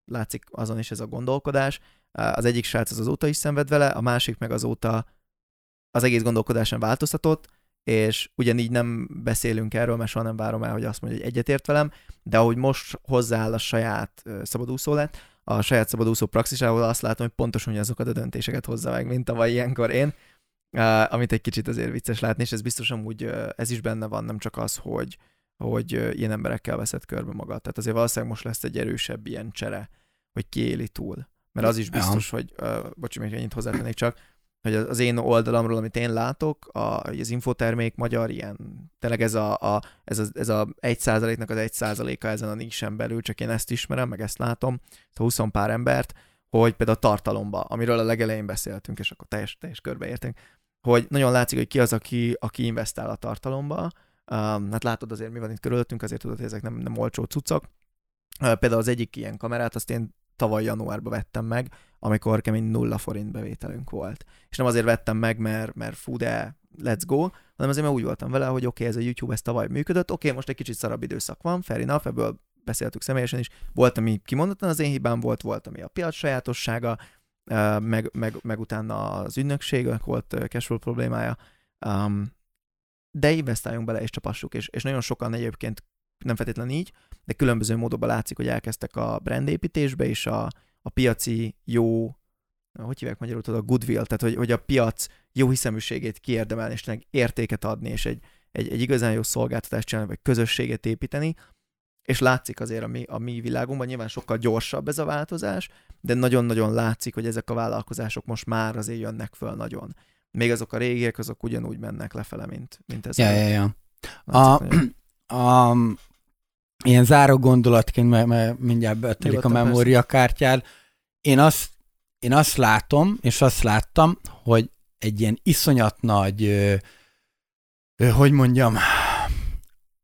látszik azon is ez a gondolkodás. Az egyik srác az azóta is szenved vele, a másik meg azóta az egész gondolkodáson változtatott, és ugyanígy nem beszélünk erről, mert soha nem várom el, hogy azt mondja, hogy egyetért velem, de ahogy most hozzááll a saját szabadúszó lett, a saját szabadúszó praxisával azt látom, hogy pontosan azokat a döntéseket hozza meg, mint tavaly ilyenkor én, amit egy kicsit azért vicces látni, és ez biztos amúgy uh, ez is benne van, nem csak az, hogy, hogy ilyen emberekkel veszed körbe magad. Tehát azért valószínűleg most lesz egy erősebb ilyen csere, hogy kiéli túl. Mert az is biztos, ja. hogy, uh, bocsi, még ennyit hozzátennék csak, hogy az én oldalamról, amit én látok, a, az infotermék magyar ilyen, tényleg ez a, a, ez a, ez a 1 százaléknak az 1 százaléka ezen a nisen belül, csak én ezt ismerem, meg ezt látom, szóval 20 pár embert, hogy például a tartalomba, amiről a legelején beszéltünk, és akkor teljes, teljes körbeértünk, hogy nagyon látszik, hogy ki az, aki, aki investál a tartalomba. Um, hát látod azért, mi van itt körülöttünk, azért tudod, hogy ezek nem, nem olcsó cuccok. Uh, például az egyik ilyen kamerát, azt én tavaly januárban vettem meg, amikor kemény nulla forint bevételünk volt. És nem azért vettem meg, mert, mert fú, de let's go, hanem azért, mert úgy voltam vele, hogy oké, okay, ez a YouTube ez tavaly működött, oké, okay, most egy kicsit szarabb időszak van, fair enough, ebből beszéltük személyesen is, volt, ami kimondottan az én hibám volt, volt, ami a piac sajátossága, meg, meg, meg utána az ügynökség, volt cashflow problémája, um, de investáljunk bele és csapassuk, és, és nagyon sokan egyébként nem feltétlenül így, de különböző módokban látszik, hogy elkezdtek a brandépítésbe, és a, a piaci jó, hogy hívják magyarul, a goodwill, tehát hogy, hogy a piac jó hiszeműségét kiérdemelni, és értéket adni, és egy, egy, egy igazán jó szolgáltatást csinálni, vagy közösséget építeni, és látszik azért a mi, a mi világunkban, nyilván sokkal gyorsabb ez a változás, de nagyon-nagyon látszik, hogy ezek a vállalkozások most már azért jönnek föl nagyon. Még azok a régiek, azok ugyanúgy mennek lefele, mint, mint ez. Ja, ja, ja. A, a, ilyen záró gondolatként, mert, mert mindjárt betelik a memóriakártyád, én azt, én azt látom, és azt láttam, hogy egy ilyen iszonyat nagy, ö, ö, hogy mondjam,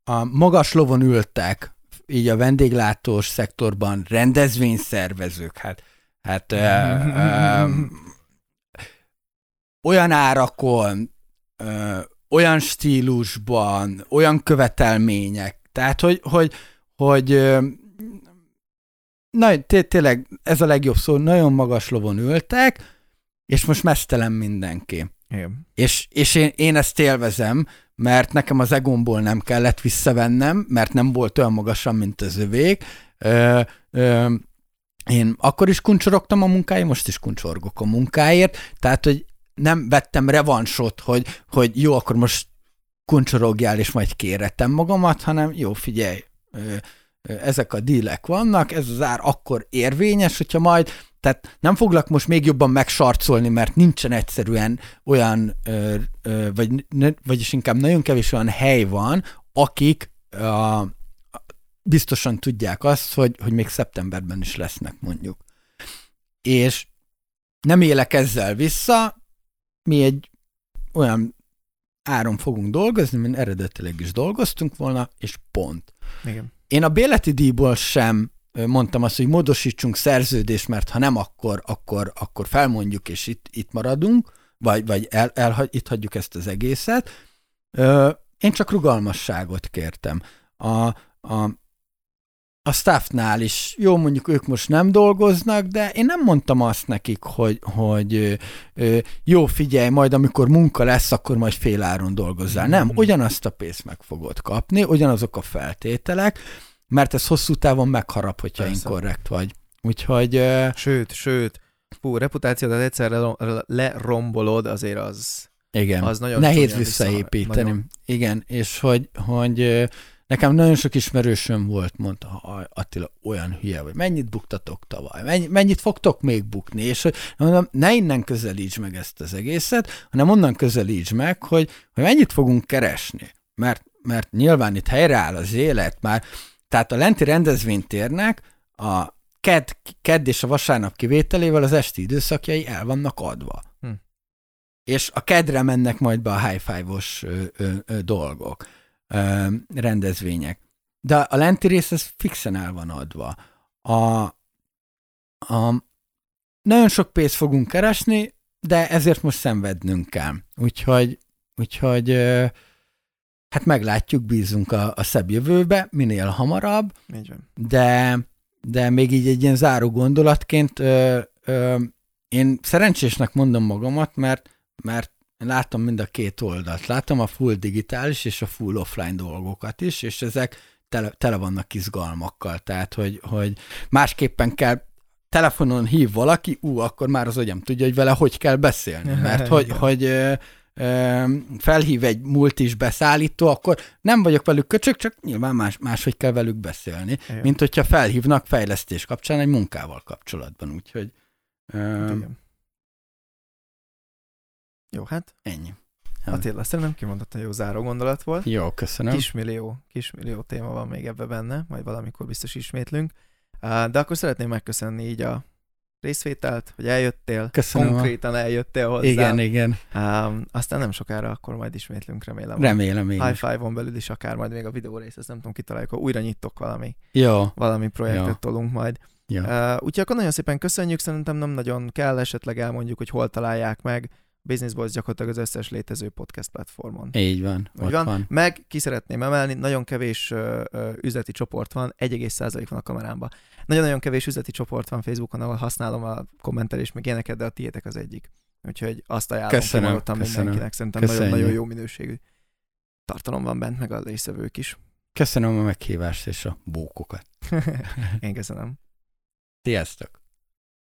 a magas lovon ültek így a vendéglátós szektorban rendezvényszervezők, hát, hát ö, ö, olyan árakon, ö, olyan stílusban, olyan követelmények, tehát, hogy, hogy, hogy ö, na, tényleg ez a legjobb szó, nagyon magas lovon ültek, és most mesztelen mindenki. Igen. És, és én, én ezt élvezem, mert nekem az egomból nem kellett visszavennem, mert nem volt olyan magasan, mint az övék. Ö, ö, én akkor is kuncsorogtam a munkáért, most is kuncsorgok a munkáért, tehát, hogy nem vettem revansot, hogy, hogy jó, akkor most kuncsorogjál, és majd kéretem magamat, hanem jó, figyelj, ezek a dílek vannak, ez az ár akkor érvényes, hogyha majd, tehát nem foglak most még jobban megsarcolni, mert nincsen egyszerűen olyan, vagy, vagyis inkább nagyon kevés olyan hely van, akik a, biztosan tudják azt, hogy, hogy még szeptemberben is lesznek mondjuk. És nem élek ezzel vissza, mi egy olyan áron fogunk dolgozni, mint eredetileg is dolgoztunk volna, és pont. Igen. Én a béleti díjból sem mondtam azt, hogy módosítsunk szerződést, mert ha nem, akkor, akkor, akkor felmondjuk, és itt, itt maradunk, vagy, vagy el, el, itt hagyjuk ezt az egészet. Én csak rugalmasságot kértem. A, a, a staffnál is, jó, mondjuk ők most nem dolgoznak, de én nem mondtam azt nekik, hogy, hogy jó, figyelj, majd amikor munka lesz, akkor majd féláron dolgozzál. Nem, mm. ugyanazt a pénzt meg fogod kapni, ugyanazok a feltételek, mert ez hosszú távon megharap, hogyha Persze. inkorrekt vagy. Úgyhogy... Sőt, sőt, fú, reputációdat egyszerre lerombolod, azért az... Igen, az nagyon nehéz visszaépíteni. Nagyon... Igen, és hogy, hogy Nekem nagyon sok ismerősöm volt, mondta, Attila olyan hülye vagy, mennyit buktatok tavaly, mennyit fogtok még bukni, és hogy mondom, ne innen közelíts meg ezt az egészet, hanem onnan közelíts meg, hogy, hogy mennyit fogunk keresni. Mert, mert nyilván itt helyreáll az élet már, tehát a lenti rendezvénytérnek a ked, kedd és a vasárnap kivételével az esti időszakjai el vannak adva. Hm. És a kedre mennek majd be a high five-os ö, ö, rendezvények. De a lenti rész ez fixen el van adva. A, a, nagyon sok pénzt fogunk keresni, de ezért most szenvednünk kell. Úgyhogy, úgyhogy hát meglátjuk, bízunk a, a szebb jövőbe, minél hamarabb. De, de még így egy ilyen záró gondolatként ö, ö, én szerencsésnek mondom magamat, mert, mert láttam mind a két oldalt. Láttam a full digitális és a full offline dolgokat is, és ezek tele, tele vannak izgalmakkal. Tehát, hogy, hogy másképpen kell telefonon hív valaki, ú, akkor már az agyam tudja, hogy vele hogy kell beszélni. Mert hogy, hogy ö, ö, felhív egy multis beszállító, akkor nem vagyok velük köcsök, csak nyilván más, máshogy kell velük beszélni, Igen. mint hogyha felhívnak fejlesztés kapcsán egy munkával kapcsolatban. Úgyhogy ö, jó, hát ennyi. Attila, szerintem kimondottan jó záró gondolat volt. Jó, köszönöm. Kismillió, kismillió téma van még ebbe benne, majd valamikor biztos ismétlünk. De akkor szeretném megköszönni így a részvételt, hogy eljöttél, Köszönöm konkrétan eljöttél hozzá. Igen, igen. Um, aztán nem sokára akkor majd ismétlünk, remélem. Remélem én High Five-on belül is akár majd még a videó rész, ezt nem tudom, kitaláljuk, akkor újra nyitok valami, Jó. valami projektet Jó. tolunk majd. Jó. Uh, úgyhogy akkor nagyon szépen köszönjük, szerintem nem nagyon kell, esetleg elmondjuk, hogy hol találják meg, Business Boys gyakorlatilag az összes létező podcast platformon. Így van, Úgy van. van. Meg ki szeretném emelni, nagyon kevés uh, uh, üzleti csoport van, 1,1% van a kamerámban. Nagyon-nagyon kevés üzleti csoport van Facebookon, ahol használom a kommentelést, meg ilyeneket, de a tiétek az egyik. Úgyhogy azt ajánlom köszönöm, köszönöm. mindenkinek, szerintem nagyon-nagyon jó minőségű tartalom van bent, meg a részvevők is. Köszönöm a meghívást és a bókokat. Én köszönöm. Sziasztok!